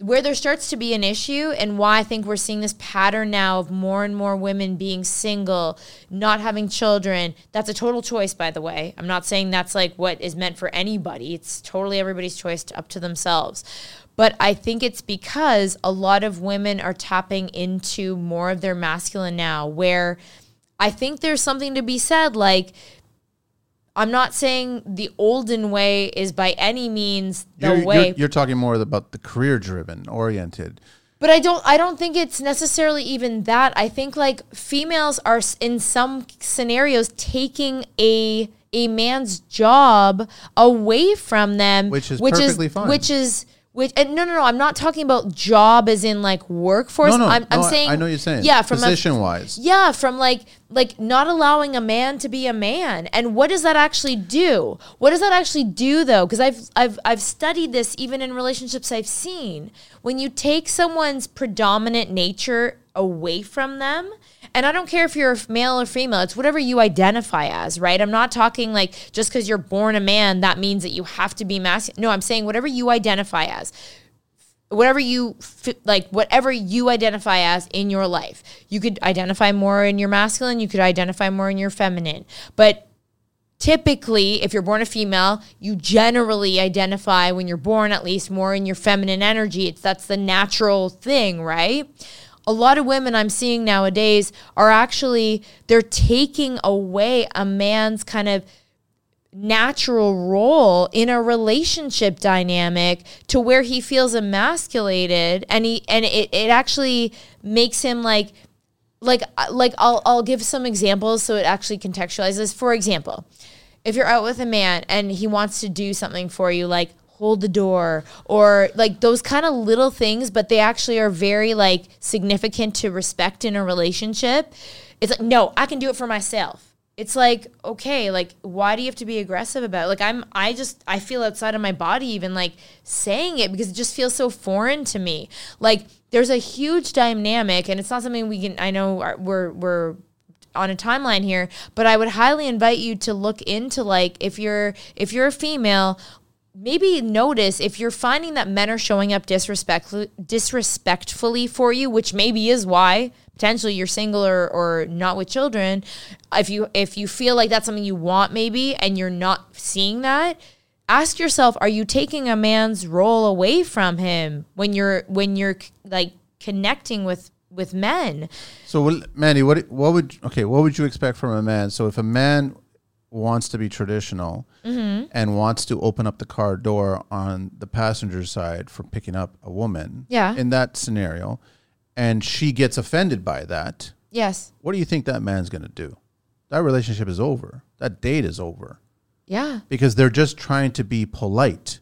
B: where there starts to be an issue and why I think we're seeing this pattern now of more and more women being single, not having children. That's a total choice, by the way. I'm not saying that's like what is meant for anybody. It's totally everybody's choice to, up to themselves. But I think it's because a lot of women are tapping into more of their masculine now, where I think there's something to be said like, I'm not saying the olden way is by any means the
A: you're,
B: way.
A: You're, you're talking more about the career driven, oriented.
B: But I don't I don't think it's necessarily even that. I think like females are in some scenarios taking a a man's job away from them
A: Which is
B: which
A: perfectly
B: is,
A: fine.
B: Which is which and no no no, I'm not talking about job as in like workforce.
A: No, no,
B: I'm, I'm
A: no, I-
B: saying
A: I know you're saying.
B: Yeah, from a
A: Position wise.
B: yeah, from like like not allowing a man to be a man. And what does that actually do? What does that actually do though? Because I've I've I've studied this even in relationships I've seen. When you take someone's predominant nature away from them, and I don't care if you're male or female, it's whatever you identify as, right? I'm not talking like just because you're born a man, that means that you have to be masculine. No, I'm saying whatever you identify as whatever you like whatever you identify as in your life you could identify more in your masculine you could identify more in your feminine but typically if you're born a female you generally identify when you're born at least more in your feminine energy it's that's the natural thing right a lot of women i'm seeing nowadays are actually they're taking away a man's kind of natural role in a relationship dynamic to where he feels emasculated and he and it, it actually makes him like like like I'll I'll give some examples so it actually contextualizes. For example, if you're out with a man and he wants to do something for you like hold the door or like those kind of little things but they actually are very like significant to respect in a relationship. It's like no, I can do it for myself. It's like okay like why do you have to be aggressive about it? Like i'm i just i feel outside of my body even like saying it because it just feels so foreign to me. Like there's a huge dynamic and it's not something we can i know we're we're on a timeline here but i would highly invite you to look into like if you're if you're a female maybe notice if you're finding that men are showing up disrespect disrespectfully for you, which maybe is why potentially you're single or, or not with children. If you if you feel like that's something you want maybe and you're not seeing that, ask yourself, are you taking a man's role away from him when you're when you're like connecting with with men?
A: So, Mandy, what what would okay? What would you expect from a man? So, if a man wants to be traditional
B: Mm-hmm.
A: and wants to open up the car door on the passenger side for picking up a woman,
B: Yeah.
A: in that scenario, and she gets offended by that,
B: Yes.
A: what do you think that man's going to do? That relationship is over. That date is over
B: Yeah.
A: because they're just trying to be polite.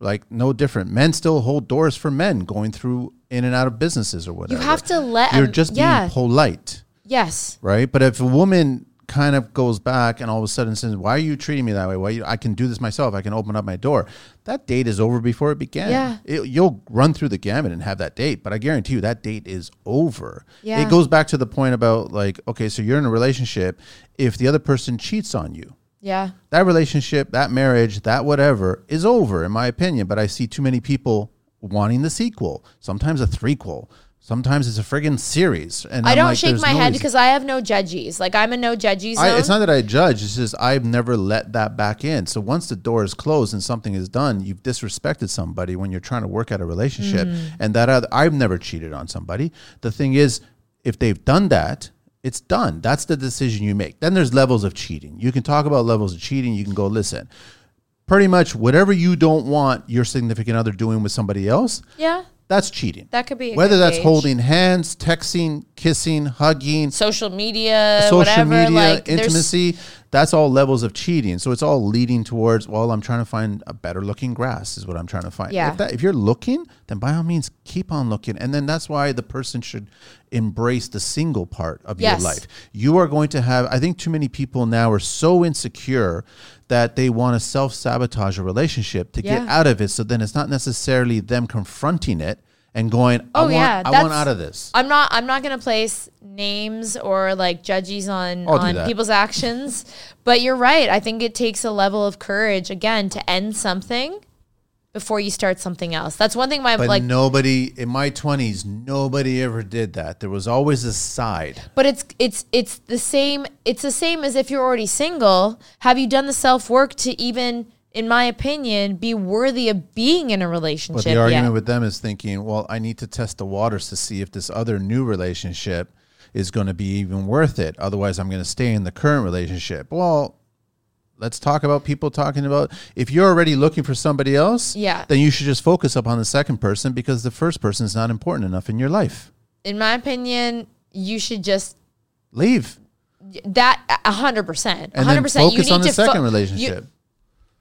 A: Like no different. Men still hold doors for men going through in and out of businesses or whatever.
B: You have to let
A: You're
B: um,
A: just
B: yeah.
A: being polite
B: yes.
A: right? But if a woman kind of goes back and all of a sudden says, "Why are you treating me that way? Why you, I can do this myself? I can open up my door." That date is over before it began.
B: Yeah.
A: It- you'll run through the gamut and have that date, but I guarantee you that date is over.
B: Yeah.
A: It goes back to the point about like, okay, so you're in a relationship. If the other person cheats on you,
B: Yeah.
A: that relationship, that marriage, that whatever is over, in my opinion. But I see too many people wanting the sequel, sometimes a threequel. Sometimes it's a friggin' series, and
B: I
A: I'm
B: don't
A: like,
B: shake
A: there's
B: my
A: no
B: head
A: reason-
B: because I have no judgies. Like I'm a no judgies zone.
A: I, it's not that I judge. It's just I've never let that back in. So once the door is closed and something is done, you've disrespected somebody when you're trying to work out a relationship.
B: Mm.
A: And that other, I've never cheated on somebody. The thing is, if they've done that, it's done. That's the decision you make. Then there's levels of cheating. You can talk about levels of cheating. You can go listen. Pretty much whatever you don't want your significant other doing with somebody else,
B: yeah.
A: That's cheating.
B: That could be
A: Whether that's
B: gauge.
A: holding hands, texting, kissing, hugging,
B: social media,
A: social
B: whatever.
A: media,
B: like there's-
A: intimacy. That's all levels of cheating. So it's all leading towards, well, I'm trying to find a better looking grass, is what I'm trying to find.
B: Yeah.
A: If, that, if you're looking, then by all means, keep on looking. And then that's why the person should embrace the single part of
B: Yes.
A: your life. You are going to have, I think too many people now are so insecure that they want to self sabotage a relationship to get out of it. So then it's not necessarily them confronting it and going, I
B: Oh,
A: want,
B: yeah,
A: I want out of this.
B: I'm not I'm not gonna place names or like judges on
A: I'll
B: on people's actions. But you're right. I think it takes a level of courage again to end something before you start something else. That's one thing my
A: But
B: like
A: nobody in my 20s, nobody ever did that. There was always a side.
B: but it's it's it's the same it's the same as if you're already single. Have you done the self work to even in my opinion, be worthy of being in a relationship.
A: But the argument
B: yet?
A: with them is thinking, well, I need to test the waters to see if this other new relationship is going to be even worth it. Otherwise, I'm going to stay in the current relationship. Well, let's talk about people talking about if you're already looking for somebody else,
B: Yeah.
A: then you should just focus upon the second person because the first person is not important enough in your life.
B: in my opinion, you should just
A: Leave
B: that a hundred percent,
A: and
B: hundred
A: then focus
B: need
A: on the
B: to fo-
A: second
B: you-
A: relationship.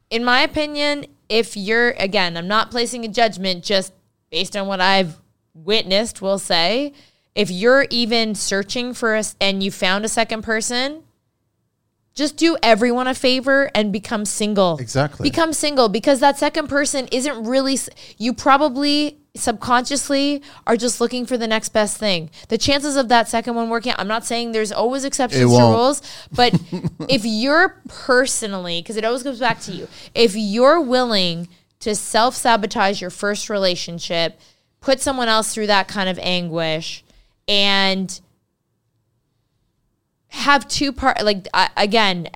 B: In my opinion, if you're again, I'm not placing a judgment just based on what I've witnessed. We'll say if you're even searching for us and you found a second person, just do everyone a favor and become single.
A: Exactly.
B: Become single because that second person isn't really. You probably subconsciously are just looking for the next best thing. The chances of that second one working out, I'm not saying there's always exceptions to rules, but if you're personally, because it always goes back to you, if you're willing to self sabotage your first relationship, put someone else through that kind of anguish, and have two part like I again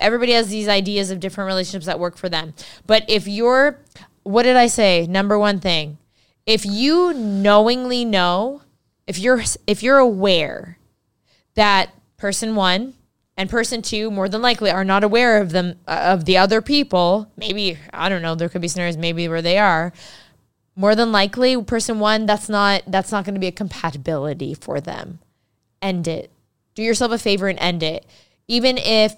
B: everybody has these ideas of different relationships that work for them. But if you're what did i say? Number one thing if you knowingly know if you're if you're aware that person one and person two more than likely are not aware of them uh, of the other people maybe i don't know there could be scenarios maybe where they are more than likely person one that's not that's not going to be a compatibility for them end it. Do yourself a favor and end it. Even if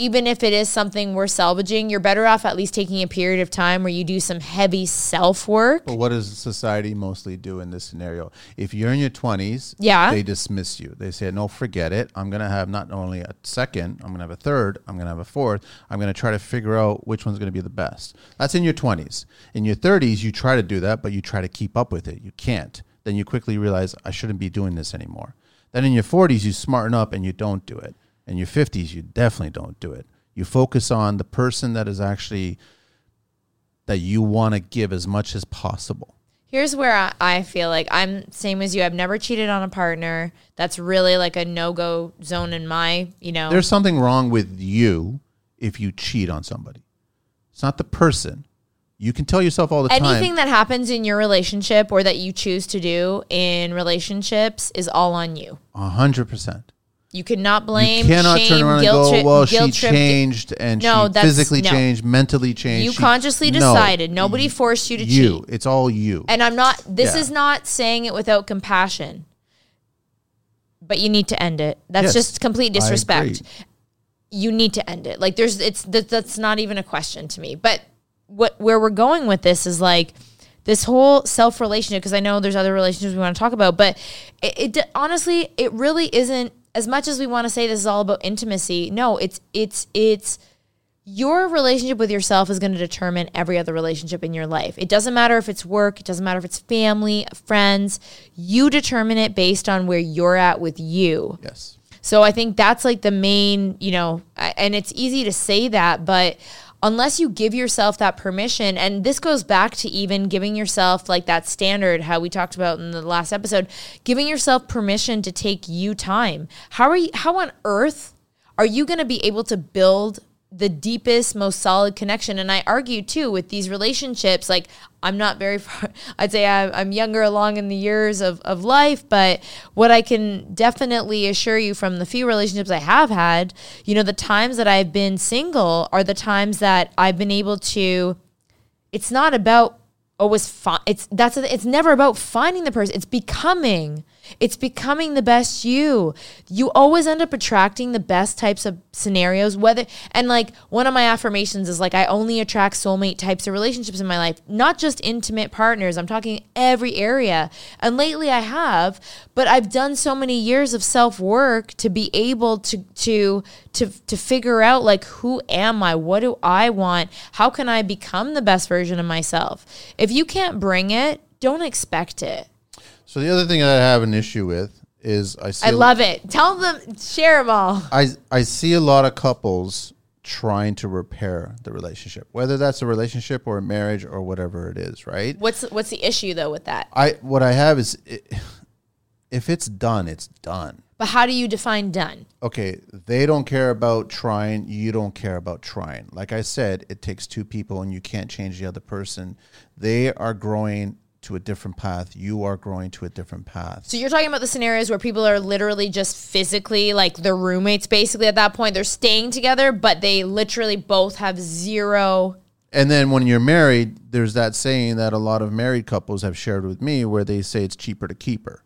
B: even if it is something worth salvaging, you're better off at least taking a period of time where you do some heavy self work.
A: But what does society mostly do in this scenario? If you're in your 20s,
B: Yeah.
A: they dismiss you. They say, no, forget it. I'm going to have not only a second, I'm going to have a third, I'm going to have a fourth. I'm going to try to figure out which one's going to be the best. That's in your 20s. In your 30s, you try to do that, but you try to keep up with it. You can't. Then you quickly realize, I shouldn't be doing this anymore. Then in your 40s, you smarten up and you don't do it. In your 50s, you definitely don't do it. You focus on the person that is actually that you want to give as much as possible.
B: Here's where I, I feel like I'm same as you. I've never cheated on a partner. That's really like a no go zone in my, you know.
A: There's something wrong with you if you cheat on somebody. It's not the person. You can tell yourself all the
B: Anything
A: time.
B: Anything that happens in your relationship or that you choose to do in relationships is all on you.
A: A hundred percent.
B: You cannot blame.
A: You cannot
B: shame,
A: turn around and
B: guilt
A: go, "Well, she changed and
B: No,
A: she physically
B: no.
A: changed, mentally changed."
B: You
A: She-
B: consciously
A: No,
B: decided. Nobody mm-hmm. forced you to
A: you.
B: cheat.
A: It's all you.
B: And I'm not, this
A: Yeah.
B: is not saying it without compassion, but you need to end it. That's
A: Yes,
B: just complete disrespect. You need to end it. Like there's, it's, that, that's not even a question to me. But what, where we're going with this is like, this whole self relationship, because I know there's other relationships we want to talk about, but it, it honestly, it really isn't as much as we want to say this is all about intimacy. No, it's, it's, it's, your relationship with yourself is going to determine every other relationship in your life. It doesn't matter if it's work, it doesn't matter if it's family, friends. You determine it based on where you're at with you.
A: yes.
B: So I think that's like the main, you know, and it's easy to say that, but unless you give yourself that permission, and this goes back to even giving yourself like that standard, how we talked about in the last episode, giving yourself permission to take you time. How are you, how on earth are you going to be able to build the deepest, most solid connection? And I argue too with these relationships, like I'm not very far, I'd say I'm, younger along in the years of, of life, but what I can definitely assure you from the few relationships I have had, you know, the times that I've been single are the times that I've been able to, it's not about oh, always fi- it's that's it's never about finding the person it's becoming It's becoming the best you. You always end up attracting the best types of scenarios, whether, and like one of my affirmations is like, I only attract soulmate types of relationships in my life, not just intimate partners. I'm talking every area. And lately I have, but I've done so many years of self work to be able to, to, to, to figure out like, who am I? What do I want? How can I become the best version of myself? If you can't bring it, don't expect it.
A: So the other thing that I have an issue with is I see
B: I love it. Tell them, share them all.
A: I I see a lot of couples trying to repair the relationship, whether that's a relationship or a marriage or whatever it is, right?
B: What's what's the issue though with that?
A: I what I have is it, if it's done, it's done.
B: But how do you define done?
A: Okay, they don't care about trying, you don't care about trying. Like I said, it takes two people and you can't change the other person. They are growing to a different path. You are growing to a different path.
B: So you're talking about the scenarios where people are literally just physically like they're roommates basically at that point. They're staying together, but they literally both have zero
A: And then when you're married, there's that saying that a lot of married couples have shared with me where they say it's cheaper to keep her.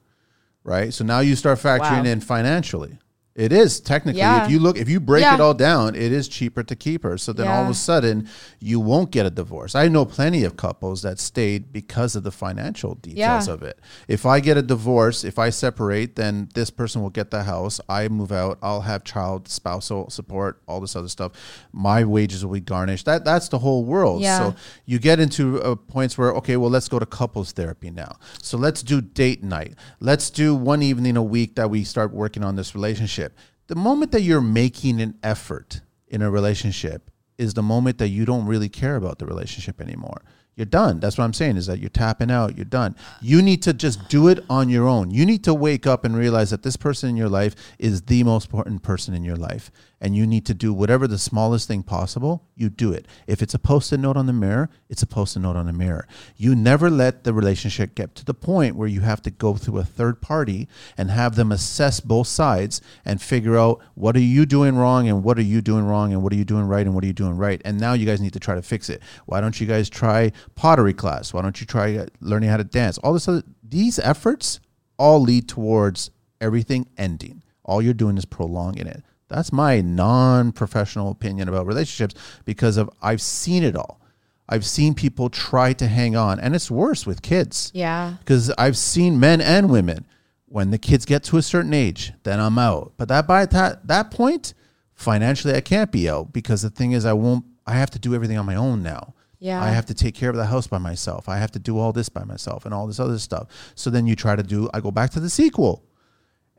A: Right? So now you start factoring
B: Wow.
A: in financially. It is technically
B: Yeah.
A: if you look if you break
B: Yeah.
A: it all down, it is cheaper to keep her. So then all of a sudden you won't get a divorce. I know plenty of couples that stayed because of the financial details
B: Yeah.
A: of it. If I get a divorce, if I separate, then this person will get the house. I move out. I'll have child spousal support, all this other stuff. My wages will be garnished. That that's the whole world.
B: Yeah.
A: So you get into uh, points where okay, well let's go to couples therapy now. So let's do date night. Let's do one evening a week that we start working on this relationship. The moment that you're making an effort in a relationship is the moment that you don't really care about the relationship anymore. You're done. That's what I'm saying is that you're tapping out, you're done. You need to just do it on your own. You need to wake up and realize that this person in your life is the most important person in your life. And you need to do whatever the smallest thing possible, you do it. If it's a post it note on the mirror, it's a post it note on the mirror. You never let the relationship get to the point where you have to go through a third party and have them assess both sides and figure out what are you doing wrong and what are you doing wrong and what are you doing right and what are you doing right. And now you guys need to try to fix it. Why don't you guys try pottery class? Why don't you try uh, learning how to dance? All this other these efforts all lead towards everything ending. All you're doing is prolonging it. That's my non-professional opinion about relationships because of I've seen it all. I've seen people try to hang on and it's worse with kids
B: Yeah.
A: because I've seen men and women when the kids get to a certain age, then I'm out. But that by that that point, financially, I can't be out because the thing is, I won't. I have to do everything on my own now.
B: Yeah.
A: I have to take care of the house by myself. I have to do all this by myself and all this other stuff. So then you try to do. I go back to the sequel,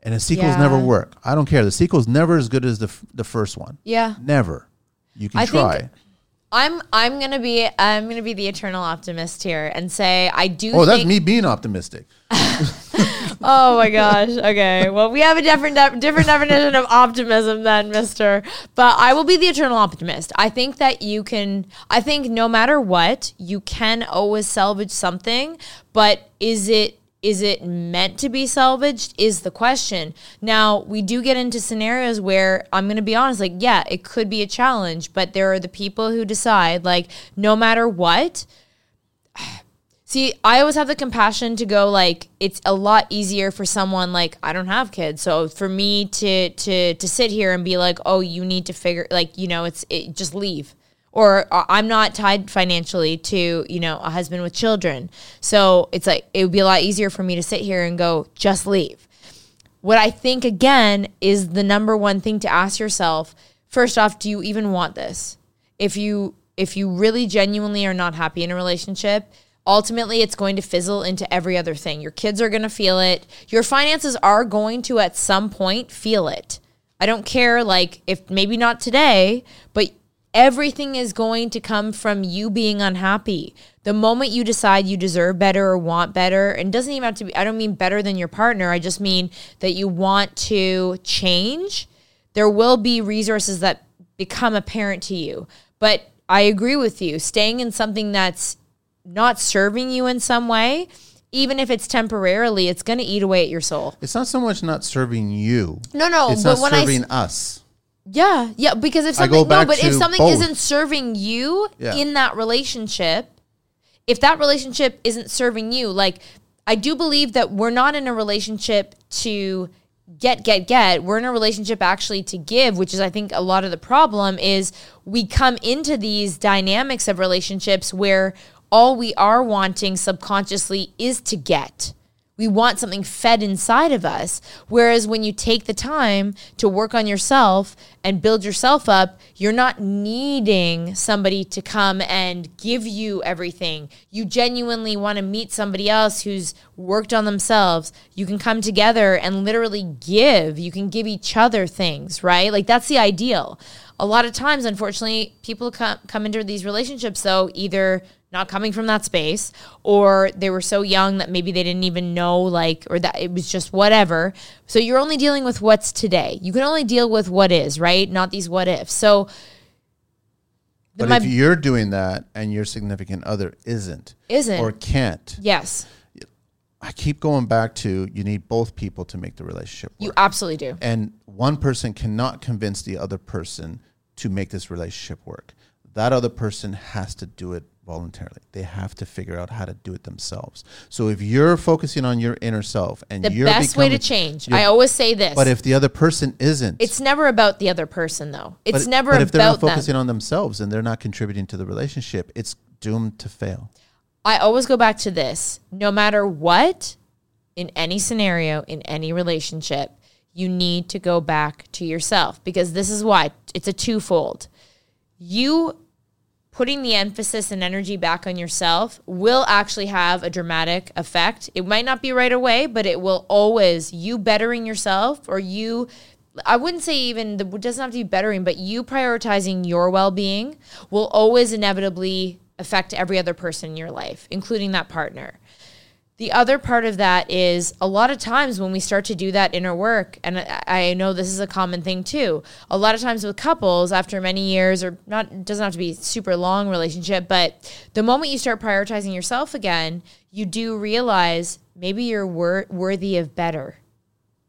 A: and the sequels
B: Yeah.
A: never work. I don't care. The sequel's never as good as the f- the first one.
B: Yeah.
A: Never. You can
B: I
A: try.
B: I'm I'm gonna be I'm gonna be the eternal optimist here and say I do
A: oh, that's me being optimistic.
B: Oh my gosh. Okay. Well, we have a different de- different definition of optimism than Mister. But I will be the eternal optimist. I think that you can. I think no matter what, you can always salvage something. But is it is it meant to be salvaged? Is the question. Now we do get into scenarios where I'm going to be honest. Like, yeah, it could be a challenge, but there are the people who decide, like, no matter what. See, I always have the compassion to go like it's a lot easier for someone like I don't have kids. So for me to to to sit here and be like, "Oh, you need to figure like, you know, it's it, just leave." Or uh, I'm not tied financially to, you know, a husband with children. So it's like it would be a lot easier for me to sit here and go, "Just leave." What I think again is the number one thing to ask yourself, first off, do you even want this? If you if you really genuinely are not happy in a relationship, ultimately it's going to fizzle into every other thing. Your kids are going to feel it. Your finances are going to at some point feel it. I don't care like if maybe not today, but everything is going to come from you being unhappy. The moment you decide you deserve better or want better, and doesn't even have to be, I don't mean better than your partner, I just mean that you want to change, there will be resources that become apparent to you. But I agree with you, staying in something that's not serving you in some way, even if it's temporarily, it's going to eat away at your soul.
A: It's not so much not serving you.
B: No, no,
A: It's
B: but
A: not
B: when I
A: serving us.
B: Yeah, yeah. Because if
A: I go
B: something no,
A: back
B: but if
A: to
B: something
A: both.
B: isn't serving you
A: Yeah.
B: in that relationship, if that relationship isn't serving you, like I do believe that we're not in a relationship to get get get we're in a relationship actually to give which is i think a lot of the problem is we come into these dynamics of relationships where all we are wanting subconsciously is to get we want something fed inside of us. Whereas when you take the time to work on yourself and build yourself up, you're not needing somebody to come and give you everything. You genuinely want to meet somebody else who's worked on themselves. You can come together and literally give. You can give each other things, right? Like that's the ideal. A lot of times, unfortunately, people come, come into these relationships, though, either not coming from that space or they were so young that maybe they didn't even know like or that it was just whatever so you're only dealing with what's today you can only deal with what is right not these what ifs so
A: but my, if you're doing that and your significant other isn't
B: isn't
A: or can't
B: yes
A: I keep going back to you need both people to make the relationship work.
B: You absolutely do.
A: And one person cannot convince the other person to make this relationship work. That other person has to do it voluntarily. They have to figure out how to do it themselves. So if you're focusing on your inner self and
B: the
A: you're
B: best way to change, I always say this.
A: But if the other person isn't,
B: it's never about the other person though. It's
A: but,
B: never
A: but if
B: they're
A: not focusing
B: them.
A: on themselves and they're not contributing to the relationship, it's doomed to fail.
B: I always go back to this. No matter what, in any scenario, in any relationship, you need to go back to yourself because this is why it's a twofold. You putting the emphasis and energy back on yourself will actually have a dramatic effect. It might not be right away, but it will always, you bettering yourself or you, I wouldn't say even, it doesn't have to be bettering, but you prioritizing your well being will always inevitably affect every other person in your life, including that partner. The other part of that is a lot of times when we start to do that inner work, and I know this is a common thing too. A lot of times with couples, after many years, or not, doesn't have to be super long relationship, but the moment you start prioritizing yourself again, you do realize maybe you're wor- worthy of better.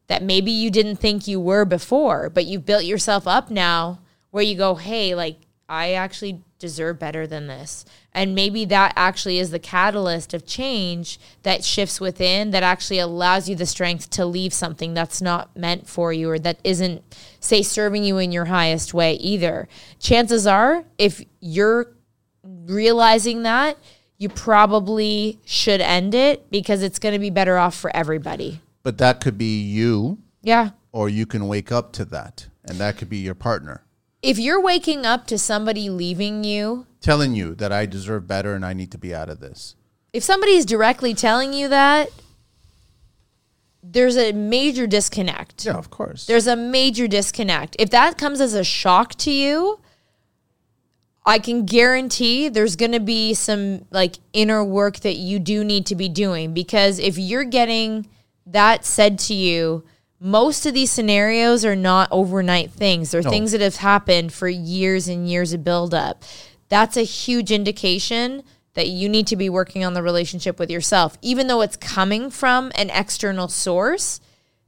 B: That maybe you didn't think you were before, but you've built yourself up now where you go, hey, like I actually deserve better than this. And maybe that actually is the catalyst of change that shifts within that actually allows you the strength to leave something that's not meant for you or that isn't, say, serving you in your highest way either. Chances are, if you're realizing that, you probably should end it because it's going to be better off for everybody.
A: But that could be you.
B: Yeah.
A: Or you can wake up to that, and that could be your partner
B: if you're waking up to somebody leaving you,
A: telling you that I deserve better and I need to be out of this.
B: If somebody's directly telling you that, there's a major disconnect.
A: Yeah, of course.
B: There's a major disconnect. If that comes as a shock to you, I can guarantee there's going to be some like inner work that you do need to be doing because if you're getting that said to you, most of these scenarios are not overnight things. They're no. things that have happened for years and years of buildup. That's a huge indication that you need to be working on the relationship with yourself. Even though it's coming from an external source,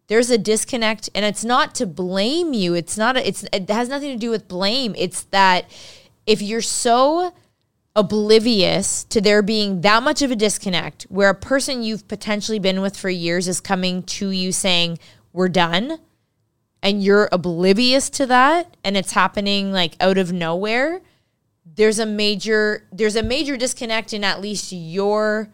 B: there's a disconnect and it's not to blame you. It's not a, it's it has nothing to do with blame. It's that if you're so oblivious to there being that much of a disconnect where a person you've potentially been with for years is coming to you saying, we're done and you're oblivious to that and it's happening like out of nowhere there's a major there's a major disconnect in at least your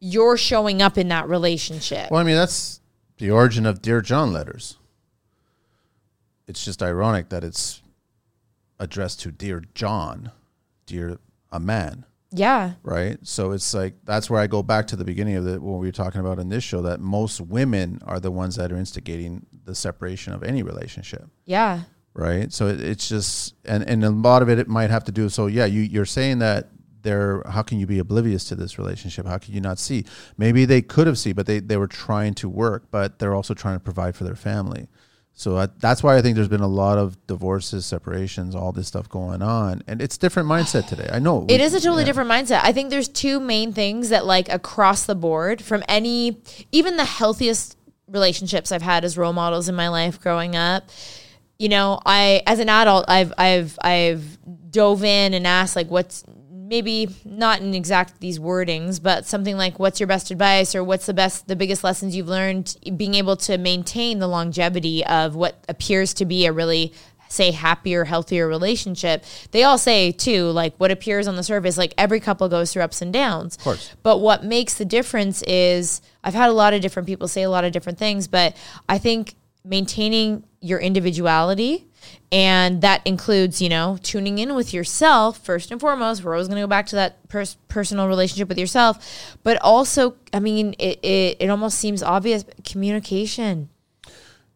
B: you're showing up in that relationship.
A: Well i mean that's the origin of dear john letters. It's just ironic that it's addressed to dear john dear a man
B: yeah.
A: Right. So it's like that's where I go back to the beginning of the what we were talking about in this show that most women are the ones that are instigating the separation of any relationship.
B: Yeah.
A: Right. So it, it's just and and a lot of it it might have to do. So yeah, you you're saying that they're how can you be oblivious to this relationship? How can you not see? Maybe they could have seen, but they they were trying to work, but they're also trying to provide for their family. So I, that's why I think there's been a lot of divorces, separations, all this stuff going on, and it's different mindset today. I know
B: it is a totally yeah. different mindset. I think there's two main things that like across the board from any, even the healthiest relationships I've had as role models in my life growing up. You know, I as an adult, I've I've I've dove in and asked like, what's maybe not in exact these wordings, but something like what's your best advice or what's the best the biggest lessons you've learned being able to maintain the longevity of what appears to be a really say happier, healthier relationship. They all say too, like what appears on the surface, like every couple goes through ups and downs.
A: Of course.
B: But what makes the difference is I've had a lot of different people say a lot of different things, but I think maintaining your individuality and that includes you know tuning in with yourself first and foremost we're always going to go back to that pers- personal relationship with yourself but also i mean it, it, it almost seems obvious communication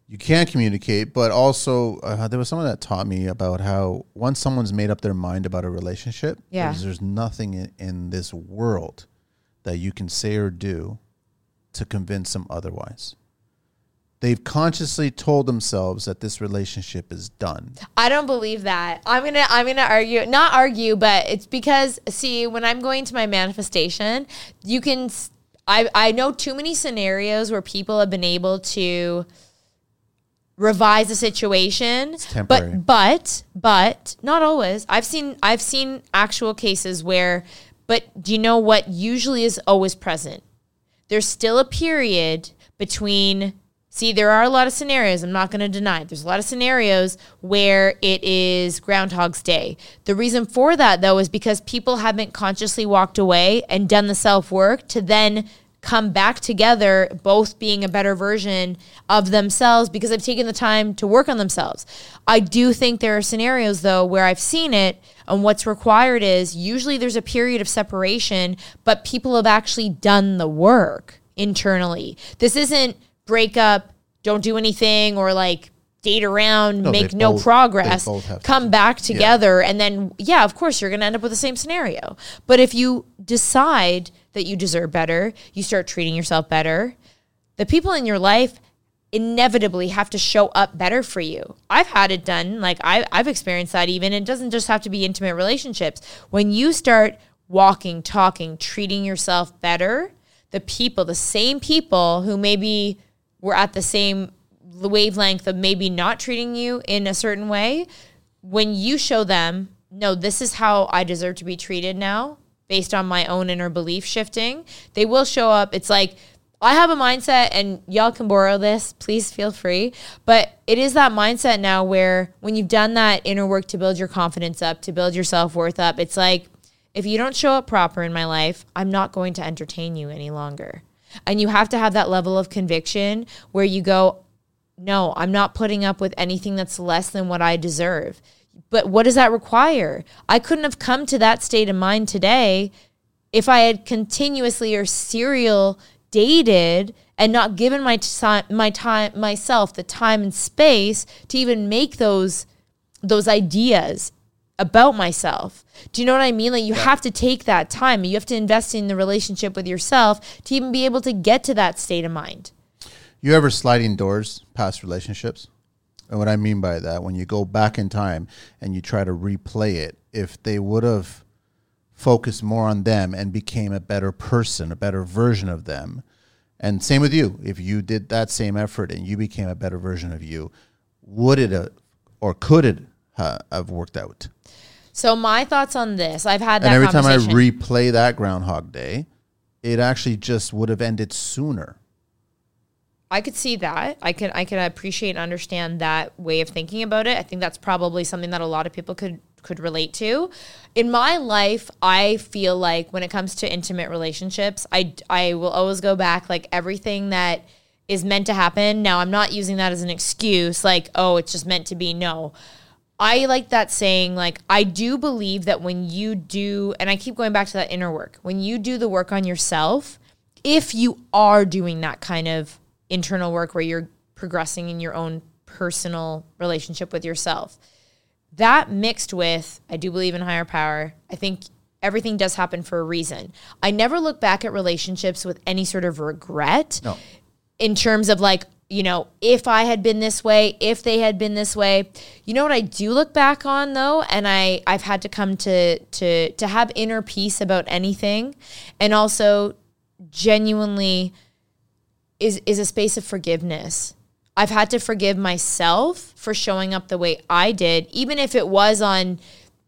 A: you can communicate, but also uh, there was someone that taught me about how once someone's made up their mind about a relationship,
B: Yeah.
A: there's, there's nothing in, in this world that you can say or do to convince them otherwise. They've consciously told themselves that this relationship is done.
B: I don't believe that. I'm gonna I'm gonna argue not argue, but it's because see when I'm going to my manifestation, you can I I know too many scenarios where people have been able to revise a situation
A: temporary.
B: but but but not always i've seen i've seen actual cases where but do you know what usually is always present there's still a period between see there are a lot of scenarios i'm not going to deny it. there's a lot of scenarios where it is groundhog's day. The reason for that though is because people haven't consciously walked away and done the self-work to then come back together both being a better version of themselves because they've taken the time to work on themselves. I do think there are scenarios though where i've seen it and what's required is usually there's a period of separation but people have actually done the work internally. This isn't break up don't do anything or like date around
A: No,
B: make no
A: both-
B: progress
A: have to
B: come back together and then yeah of course you're going to end up with the same scenario. But if you decide that you deserve better you start treating yourself better the people in your life inevitably have to show up better for you. I've had it done like I, i've experienced that even it doesn't just have to be intimate relationships. When you start walking talking treating yourself better the people the same people who maybe were at the same wavelength of maybe not treating you in a certain way when you show them no this is how i deserve to be treated now based on my own inner belief shifting they will show up. It's like i have a mindset and y'all can borrow this please feel free but it is that mindset now where when you've done that inner work to build your confidence up to build your self-worth up it's like if you don't show up proper in my life i'm not going to entertain you any longer and you have to have that level of conviction where you go no, I'm not putting up with anything that's less than what I deserve. But what does that require? I couldn't have come to that state of mind today if I had continuously or serial dated and not given my time, my time myself the time and space to even make those those ideas about myself. Do you know what I mean? Like you have to take that time. You have to invest in the relationship with yourself to even be able to get to that state of mind.
A: You ever sliding doors past relationships? And what I mean by that, when you go back in time and you try to replay it, if they would have focused more on them and became a better person, a better version of them, and same with you, if you did that same effort and you became a better version of you, would it have, or could it ha- have worked out?
B: So my thoughts on this, I've had that
A: and every time I replay that Groundhog Day, it actually just would have ended sooner.
B: I could see that. I can I can appreciate and understand that way of thinking about it. I think that's probably something that a lot of people could could relate to. In my life, I feel like when it comes to intimate relationships, I I will always go back like everything that is meant to happen. Now, I'm not using that as an excuse like, oh, it's just meant to be. No. I like that saying, like, I do believe that when you do, and I keep going back to that inner work, when you do the work on yourself, if you are doing that kind of internal work where you're progressing in your own personal relationship with yourself, that mixed with, I do believe in higher power, I think everything does happen for a reason. I never look back at relationships with any sort of regret
A: No.
B: in terms of like you know if i had been this way if they had been this way. You know what i do look back on though? And i i've had to come to to to have inner peace about anything. And also genuinely is is a space of forgiveness. I've had to forgive myself for showing up the way i did even if it was on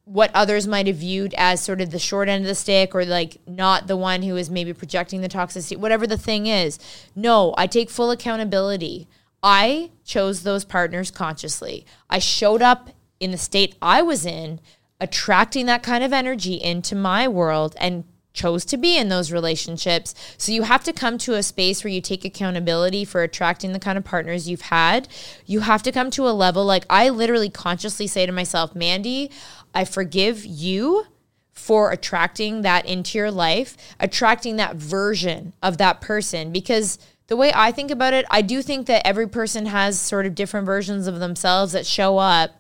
B: what others might have viewed as sort of the short end of the stick or like not the one who is maybe projecting the toxicity, whatever the thing is. No, I take full accountability. I chose those partners consciously. I showed up in the state I was in, attracting that kind of energy into my world and chose to be in those relationships. So you have to come to a space where you take accountability for attracting the kind of partners you've had. You have to come to a level like I literally consciously say to myself, Mandy, I forgive you for attracting that into your life, attracting that version of that person because the way I think about it, I do think that every person has sort of different versions of themselves that show up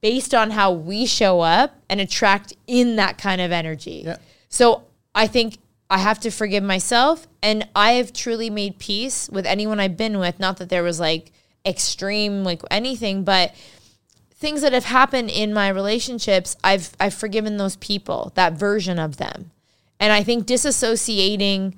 B: based on how we show up and attract in that kind of energy.
A: Yeah.
B: So I think I have to forgive myself. And I have truly made peace with anyone I've been with. Not that there was like extreme, like anything, but things that have happened in my relationships, I've I've forgiven those people, that version of them. And I think disassociating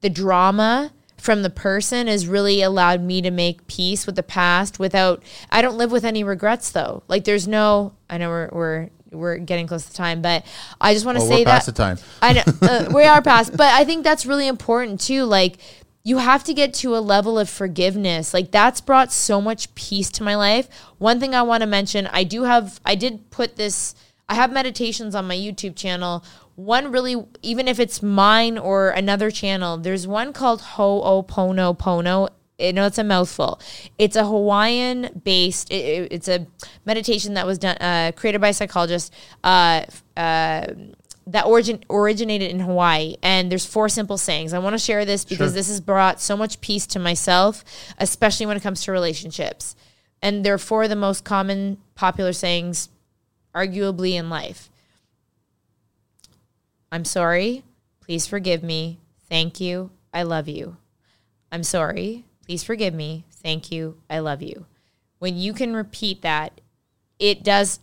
B: the drama from the person has really allowed me to make peace with the past without I don't live with any regrets though. Like there's no I know we're we're we're getting close to time, but I just want to
A: Well,
B: say
A: we're
B: that
A: the time.
B: I know uh, we are past, but I think that's really important too. Like you have to get to a level of forgiveness. Like that's brought so much peace to my life. One thing I want to mention, I do have I did put this I have meditations on my YouTube channel. One really even if it's mine or another channel, there's one called Ho'oponopono. Pono. I know it's a mouthful. It's a Hawaiian based. It- it's a meditation that was done, uh, created by a psychologist. Uh, uh, that origin originated in Hawaii, and there's four simple sayings. I want to share this because
A: Sure.
B: this has brought so much peace to myself, especially when it comes to relationships. And they're four of the most common, popular sayings, arguably in life. I'm sorry. Please forgive me. Thank you. I love you. I'm sorry. Please forgive me. Thank you. I love you. When you can repeat that, it does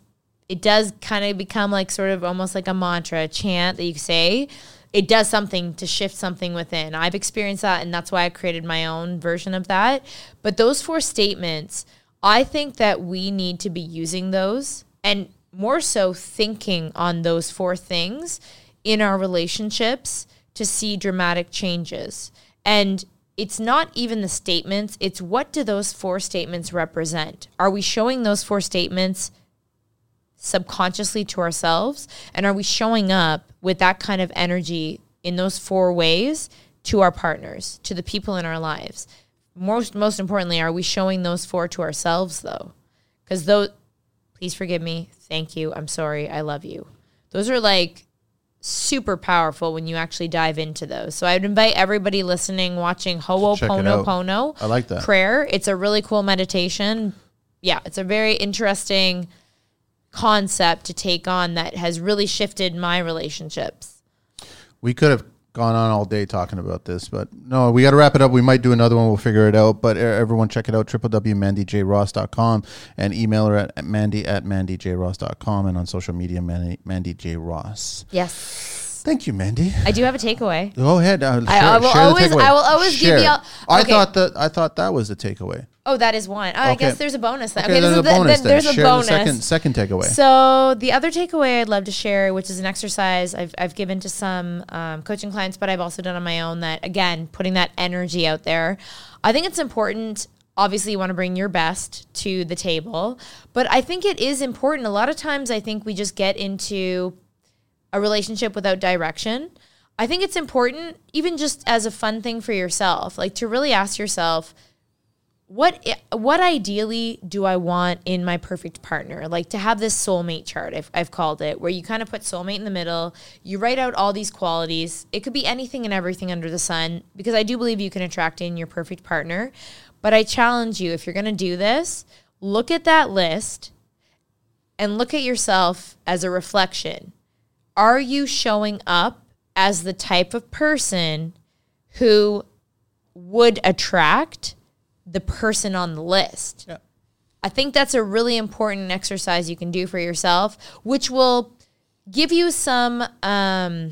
B: it does kind of become like sort of almost like a mantra, a chant that you say. It does something to shift something within. I've experienced that and that's why I created my own version of that. But those four statements, I think that we need to be using those and more so thinking on those four things in our relationships to see dramatic changes. And it's not even the statements, it's what do those four statements represent? Are we showing those four statements subconsciously to ourselves? And are we showing up with that kind of energy in those four ways to our partners, to the people in our lives? Most most importantly, are we showing those four to ourselves though? Because those please forgive me, thank you, I'm sorry, I love you. Those are like super powerful when you actually dive into those. So I would invite everybody listening, watching
A: Check it out.
B: Ho'oponopono
A: I like that.
B: prayer. It's a really cool meditation. Yeah, it's a very interesting concept to take on that has really shifted my relationships.
A: We could have gone on all day talking about this, but no, we got to wrap it up. We might do another one. We'll figure it out. But everyone, check it out www.mandyjross.com and email her at mandy at mandyjross.com and on social media, Mandy, Mandy J. Ross.
B: Yes.
A: Thank you, Mandy.
B: I do have a takeaway.
A: Go ahead. Uh,
B: I-
A: share-
B: I will
A: share the
B: always-. I will always give you all-
A: I thought that I thought that was the takeaway.
B: Oh, that is one. Oh, I
A: Okay.
B: guess there's a bonus. Then.
A: Okay,
B: this
A: there's
B: is
A: a
B: the-
A: bonus.
B: the-
A: then.
B: there's a
A: share
B: bonus.
A: the second second takeaway.
B: So the other takeaway I'd love to share, which is an exercise I've, I've given to some um, coaching clients, but I've also done on my own. That again, putting that energy out there. I think it's important. Obviously, you want to bring your best to the table, but I think it is important. A lot of times, I think we just get into a relationship without direction. I think it's important, even just as a fun thing for yourself, like to really ask yourself, what what ideally do I want in my perfect partner? Like to have this soulmate chart, I've, I've called it, where you kind of put soulmate in the middle. You write out all these qualities. It could be anything and everything under the sun, because I do believe you can attract in your perfect partner. But I challenge you, if you're going to do this, look at that list and look at yourself as a reflection. Are you showing up as the type of person who would attract the person on the list?
A: Yeah.
B: I think that's a really important exercise you can do for yourself, which will give you some um,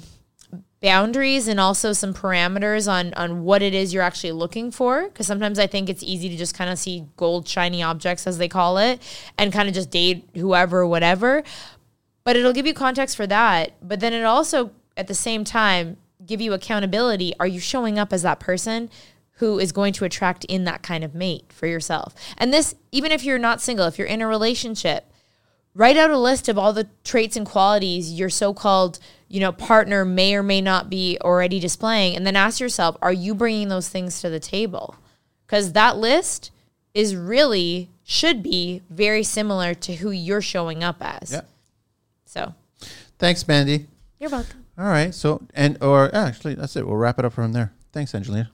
B: boundaries and also some parameters on on what it is you're actually looking for. Because sometimes I think it's easy to just kind of see gold shiny objects, as they call it, and kind of just date whoever, whatever. but it'll give you context for that. But then it also, at the same time, give you accountability. Are you showing up as that person who is going to attract in that kind of mate for yourself? And this, even if you're not single, if you're in a relationship, write out a list of all the traits and qualities your so-called you know partner may or may not be already displaying and then ask yourself are you bringing those things to the table because that list is really should be very similar to who you're showing up as
A: Yeah.
B: so
A: Thanks, Mandy.
B: you're welcome
A: All right. So, and, or actually, that's it. We'll wrap it up from there. Thanks, Angelina.